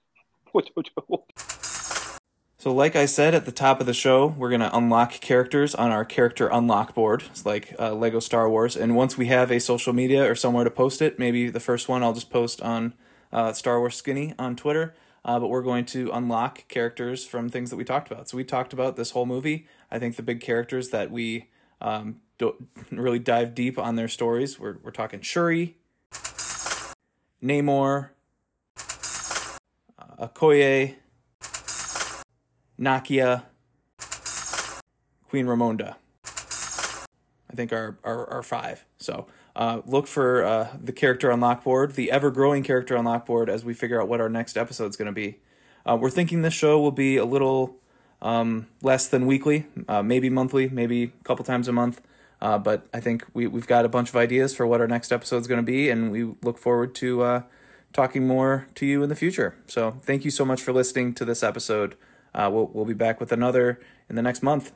So, like I said at the top of the show, we're going to unlock characters on our character unlock board. It's like uh, Lego Star Wars. And once we have a social media or somewhere to post it, maybe the first one I'll just post on uh, Star Wars Skinny on Twitter. Uh, but we're going to unlock characters from things that we talked about. So, we talked about this whole movie. I think the big characters that we um, don't really dive deep on their stories, we're, we're talking Shuri, Namor, uh, Okoye. Nakia, Queen Ramonda. I think are are, are five. So uh, look for uh, the character unlock board, the ever growing character unlock board, as we figure out what our next episode is going to be. Uh, we're thinking this show will be a little um, less than weekly, uh, maybe monthly, maybe a couple times a month. Uh, but I think we we've got a bunch of ideas for what our next episode is going to be, and we look forward to uh, talking more to you in the future. So thank you so much for listening to this episode. Uh, we'll we'll be back with another in the next month.